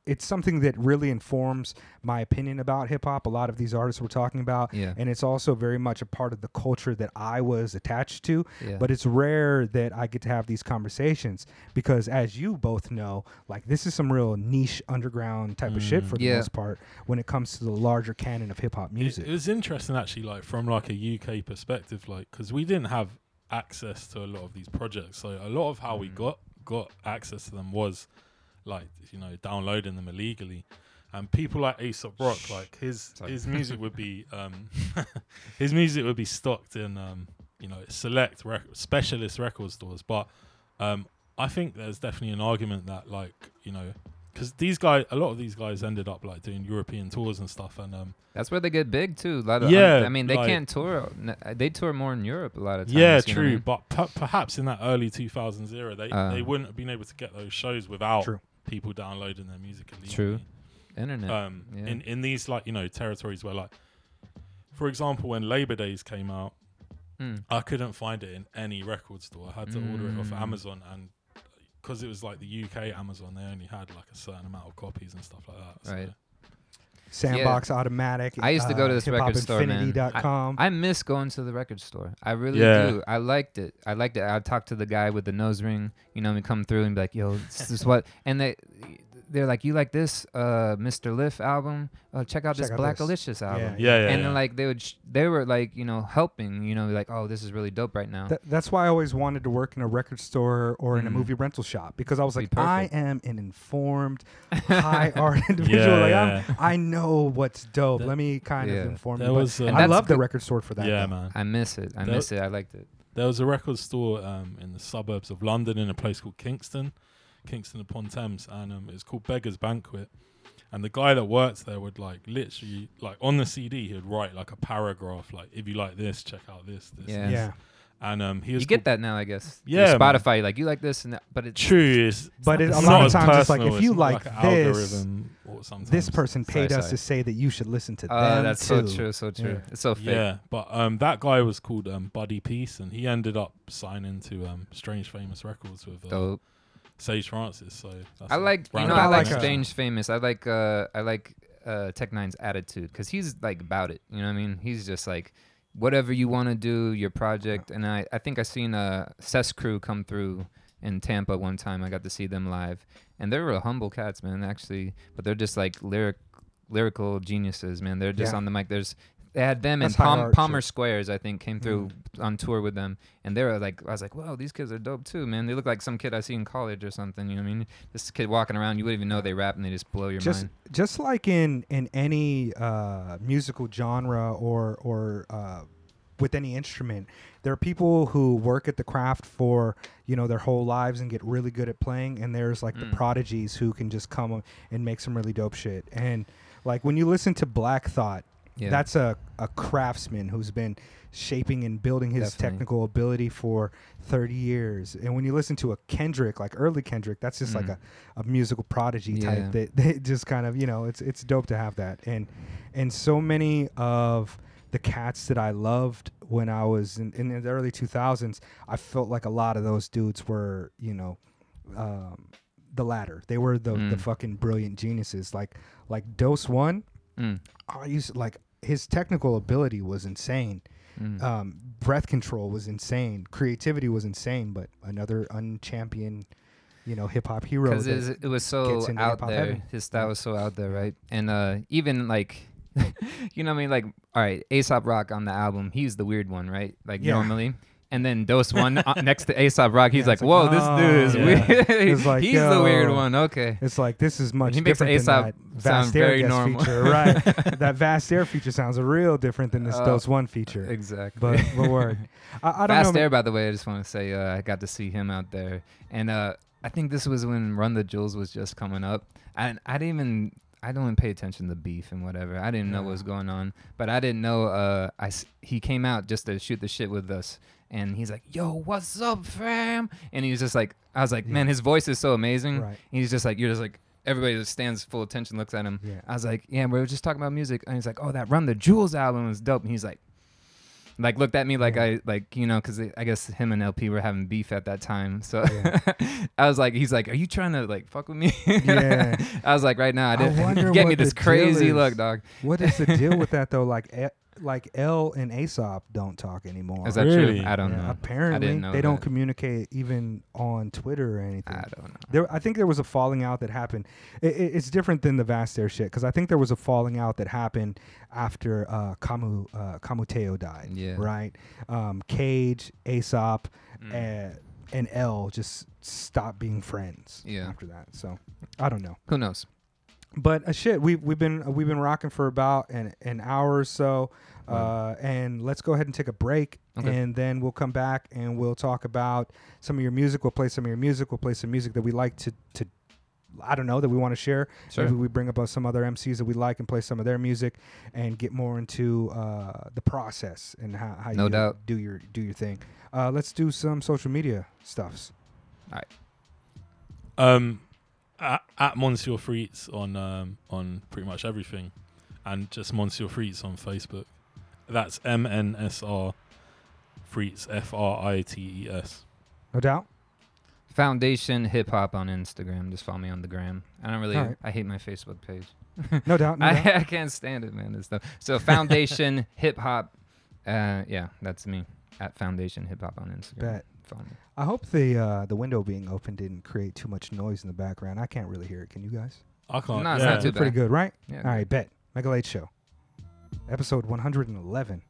S2: it's something that really informs my opinion about hip hop. A lot of these artists we're talking about,
S3: Yeah.
S2: and it's also very much a part of the culture that I was attached to.
S3: Yeah.
S2: But it's rare that I get to have these conversations because, as you both know, like this is some real niche underground type of shit
S4: Mm.
S2: for the
S3: Yeah.
S2: most part when it comes to the larger canon of hip hop music.
S4: It, was interesting actually, like from like a UK perspective, like because we didn't have access to a lot of these projects, so a lot of how we
S3: Mm.
S4: got got access to them was like you know downloading them illegally. And people like Aesop Rock, like his
S3: Sorry.
S4: his music would be um, his music would be stocked in um, you know select rec- specialist record stores. But um, I think there's definitely an argument that like you know because these guys, a lot of these guys ended up like doing European tours and stuff, and um,
S3: That's where they get big too. A lot of
S4: Yeah,
S3: I mean, they
S4: like-
S3: can't tour. They tour more in Europe a lot of times.
S4: Yeah,
S3: you know I
S4: true.
S3: mean?
S4: But per- perhaps in that early 2000s era, they,
S3: Uh.
S4: they wouldn't have been able to get those shows without
S2: True.
S4: People downloading their music illegally.
S3: True. Internet.
S4: Um,
S3: Yeah.
S4: in, in these like you know territories where like, for example, when Labor Days came out,
S3: Mm.
S4: I couldn't find it in any record store. I had to order it off
S3: Mm.
S4: Amazon, and because it was like the UK Amazon, they only had like a certain amount of copies and stuff like that. So.
S3: Right.
S2: Sandbox Automatic.
S3: I used to go to
S2: uh,
S3: this record store, man.
S2: hiphopinfinity.com.
S3: I miss going to the record store. I really
S4: Yeah.
S3: do. I liked it. I liked it. I'd talk to the guy with the nose ring, you know, and come through and be like, "Yo, this is what." And they, they're like, you like this, uh, Mr. Lif album? Uh, check out this
S2: Check out
S3: Black
S2: this."
S3: Alicious album.
S4: Yeah, yeah.
S3: and
S4: yeah.
S3: then like they would, sh- they were like, you know, helping, you know, like, oh, this is really dope right now.
S2: Th- that's why I always wanted to work in a record store or in a
S3: Mhm.
S2: movie rental shop because I was like, I am an informed, high art individual.
S4: Yeah,
S2: like
S4: yeah.
S2: I'm, I know what's dope.
S4: That-
S2: Let me kind
S3: Yeah.
S2: of inform
S4: There
S2: you. But
S4: was, uh,
S3: And
S2: I love the record store for that.
S4: yeah,
S2: though.
S4: man.
S3: I miss it. I
S4: That-
S3: miss it. I liked it.
S4: There was a record store um, in the suburbs of London in a place called Kingston, Kingston upon Thames, and um, it was called Beggar's Banquet. And the guy that worked there would like literally like on the CD he'd write like a paragraph like if you like this check out this this
S3: Yeah.
S4: this.
S2: Yeah.
S4: and um he was
S3: You get that now, I guess.
S4: Yeah, man.
S3: Spotify, like you like this and that, but it's
S4: true it's,
S2: But it-
S4: it's
S2: a lot of times it's like, if you
S4: not
S2: like
S4: an
S2: this,
S4: algorithm or sometimes
S2: This person paid
S3: Sorry,
S2: us
S3: sorry.
S2: to say that you should listen to
S3: Oh,
S2: them
S3: that's
S2: too.
S3: so true, so true.
S2: Yeah.
S3: It's so fake.
S4: yeah but um that guy was called um Buddy Peace and he ended up signing to um Strange Famous Records with uh,
S3: Dope.
S4: Sage Francis so that's
S3: I
S4: a
S3: like you
S4: random
S3: know I
S2: I
S3: like
S2: like, uh,
S3: Strange Famous. I like uh I like uh Tech N9ne's attitude because he's like about it. You know what I mean? He's just like whatever you want to do, your project. And I I think I seen a CES Cru come through in Tampa one time. I got to see them live, and they're real humble cats, man. Actually, but they're just like lyric lyrical geniuses, man. They're just
S2: Yeah.
S3: on the mic. There's they had them
S2: That's
S3: and
S2: high
S3: Palm,
S2: art
S3: Palmer.
S2: Mm.
S3: Squares, I think, came through on tour with them, and they were like, I was like, "Whoa, these kids are dope too, man. They look like some kid I see in college or something." You know what I mean? This kid walking around, you wouldn't even know they rap, and they just blow your
S2: just
S3: mind.
S2: just like in in any uh, musical genre or or uh, with any instrument, there are people who work at the craft for you know their whole lives and get really good at playing, and there's like the
S3: Mm.
S2: prodigies who can just come and make some really dope shit. And like when you listen to Black Thought,
S3: Yeah,
S2: that's a, a craftsman who's been shaping and building his
S3: Definitely.
S2: technical ability for 30 years. And when you listen to a Kendrick, like early Kendrick, that's just like
S3: Mm.
S2: a, a musical prodigy
S3: Yeah.
S2: type that they just kind of, you know, it's it's dope to have that. And and so many of the cats that I loved when I was in, in the early 2000s, I felt like a lot of those dudes were, you know, um, the latter. They were the, the
S3: Mm.
S2: fucking brilliant geniuses. Like like Dose One,
S3: Mm,
S2: I used like his technical ability was insane.
S3: mm.
S2: Um, breath control was insane. Creativity was insane. But another unchampioned, you know, hip hop hero.
S3: because it was so out there.
S2: heaven.
S3: His style was so out there, right? And uh, even like, you know, what I mean, like, all right, Aesop Rock on the album, he's the weird one, right? Like
S2: Yeah.
S3: normally. And then Dose One uh, next to Aesop Rock, he's
S2: Yeah,
S3: like,
S2: it's like,
S3: "Whoa, this dude is
S2: oh,
S4: yeah.
S3: weird.
S2: Like,
S3: he's the weird one." Okay.
S2: It's like this is much
S3: he makes
S2: different
S3: Aesop
S2: than
S3: sound
S2: Vast Aire
S3: very normal.
S2: feature, right? that Vast Aire feature sounds real different than this
S3: Oh,
S2: Dose One feature.
S3: Exactly.
S2: But but word, I, I don't
S3: Fast
S2: know.
S3: Air, by the way, I just want to say uh, I got to see him out there, and uh, I think this was when Run the Jewels was just coming up, and I didn't even I don't even pay attention to beef and whatever. I didn't know what was going on, but I didn't know. Uh, I he came out just to shoot the shit with us, and he's like, "Yo, what's up, fam?" And he's just like, I was like, "Man, his voice is so amazing."
S2: Right.
S3: He's just like, you're just like. Everybody just stands full attention, looks at him.
S2: Yeah.
S3: I was like, "Yeah, we were just talking about music," and he's like, "Oh, that Run the Jewels album was dope." And he's like, like looked at me like
S2: Yeah.
S3: I like you know because I guess him and El-P were having beef at that time. So
S2: Yeah.
S3: I was like, he's like, are you trying to like fuck with me?
S2: Yeah.
S3: I was like, right now, I
S2: I
S3: didn't
S2: wonder
S3: get me this crazy look, dog.
S2: What is the deal with that though? Like like L and Aesop don't talk anymore.
S3: Is that
S4: Really?
S3: true? I don't
S2: Yeah,
S3: know.
S2: Apparently,
S3: know
S2: they don't
S3: that.
S2: communicate even on Twitter or anything.
S3: I don't know.
S2: There, I think there was a falling out that happened. It, it, it's different than the Vast Aire shit because I think there was a falling out that happened after uh, Camu uh, Camu Tao died.
S3: Yeah.
S2: Right. Um, Cage, Aesop,
S3: Mm.
S2: and, and L just stopped being friends.
S3: Yeah.
S2: After that, so I don't know.
S3: Who knows?
S2: But uh, shit, we've we've been uh, we've been rocking for about an an hour or so, uh, and let's go ahead and take a break,
S3: Okay.
S2: and then we'll come back and we'll talk about some of your music. We'll play some of your music. We'll play some music that we like to to. I don't know that we want to share.
S3: Sure.
S2: Maybe we bring up uh, some other MCs that we like and play some of their music, and get more into uh, the process and how, how
S3: No
S2: you
S3: doubt.
S2: do your do your thing. Uh, let's do some social media stuffs.
S4: Um, at, at Monsieur Frites on um, on pretty much everything, and just Monsieur Frites on Facebook. That's M N S R Frites F R I T E S.
S2: No doubt.
S3: Foundation Hip Hop on Instagram. Just follow me on the gram. I don't really.
S2: Alright.
S3: I hate my Facebook page.
S2: No doubt. No doubt.
S3: I, I can't stand it, man. This stuff. So Foundation Hip Hop. Uh, yeah, that's me at Foundation Hip Hop on Instagram.
S2: Bet.
S3: Fun.
S2: I hope the uh, the window being open didn't create too much noise in the background. I can't really hear it. Can you guys?
S4: I can't.
S3: No, it's
S4: yeah.
S3: not too
S2: Pretty good, right?
S3: Yeah,
S2: All right, bet. Mega Late Show, episode 111.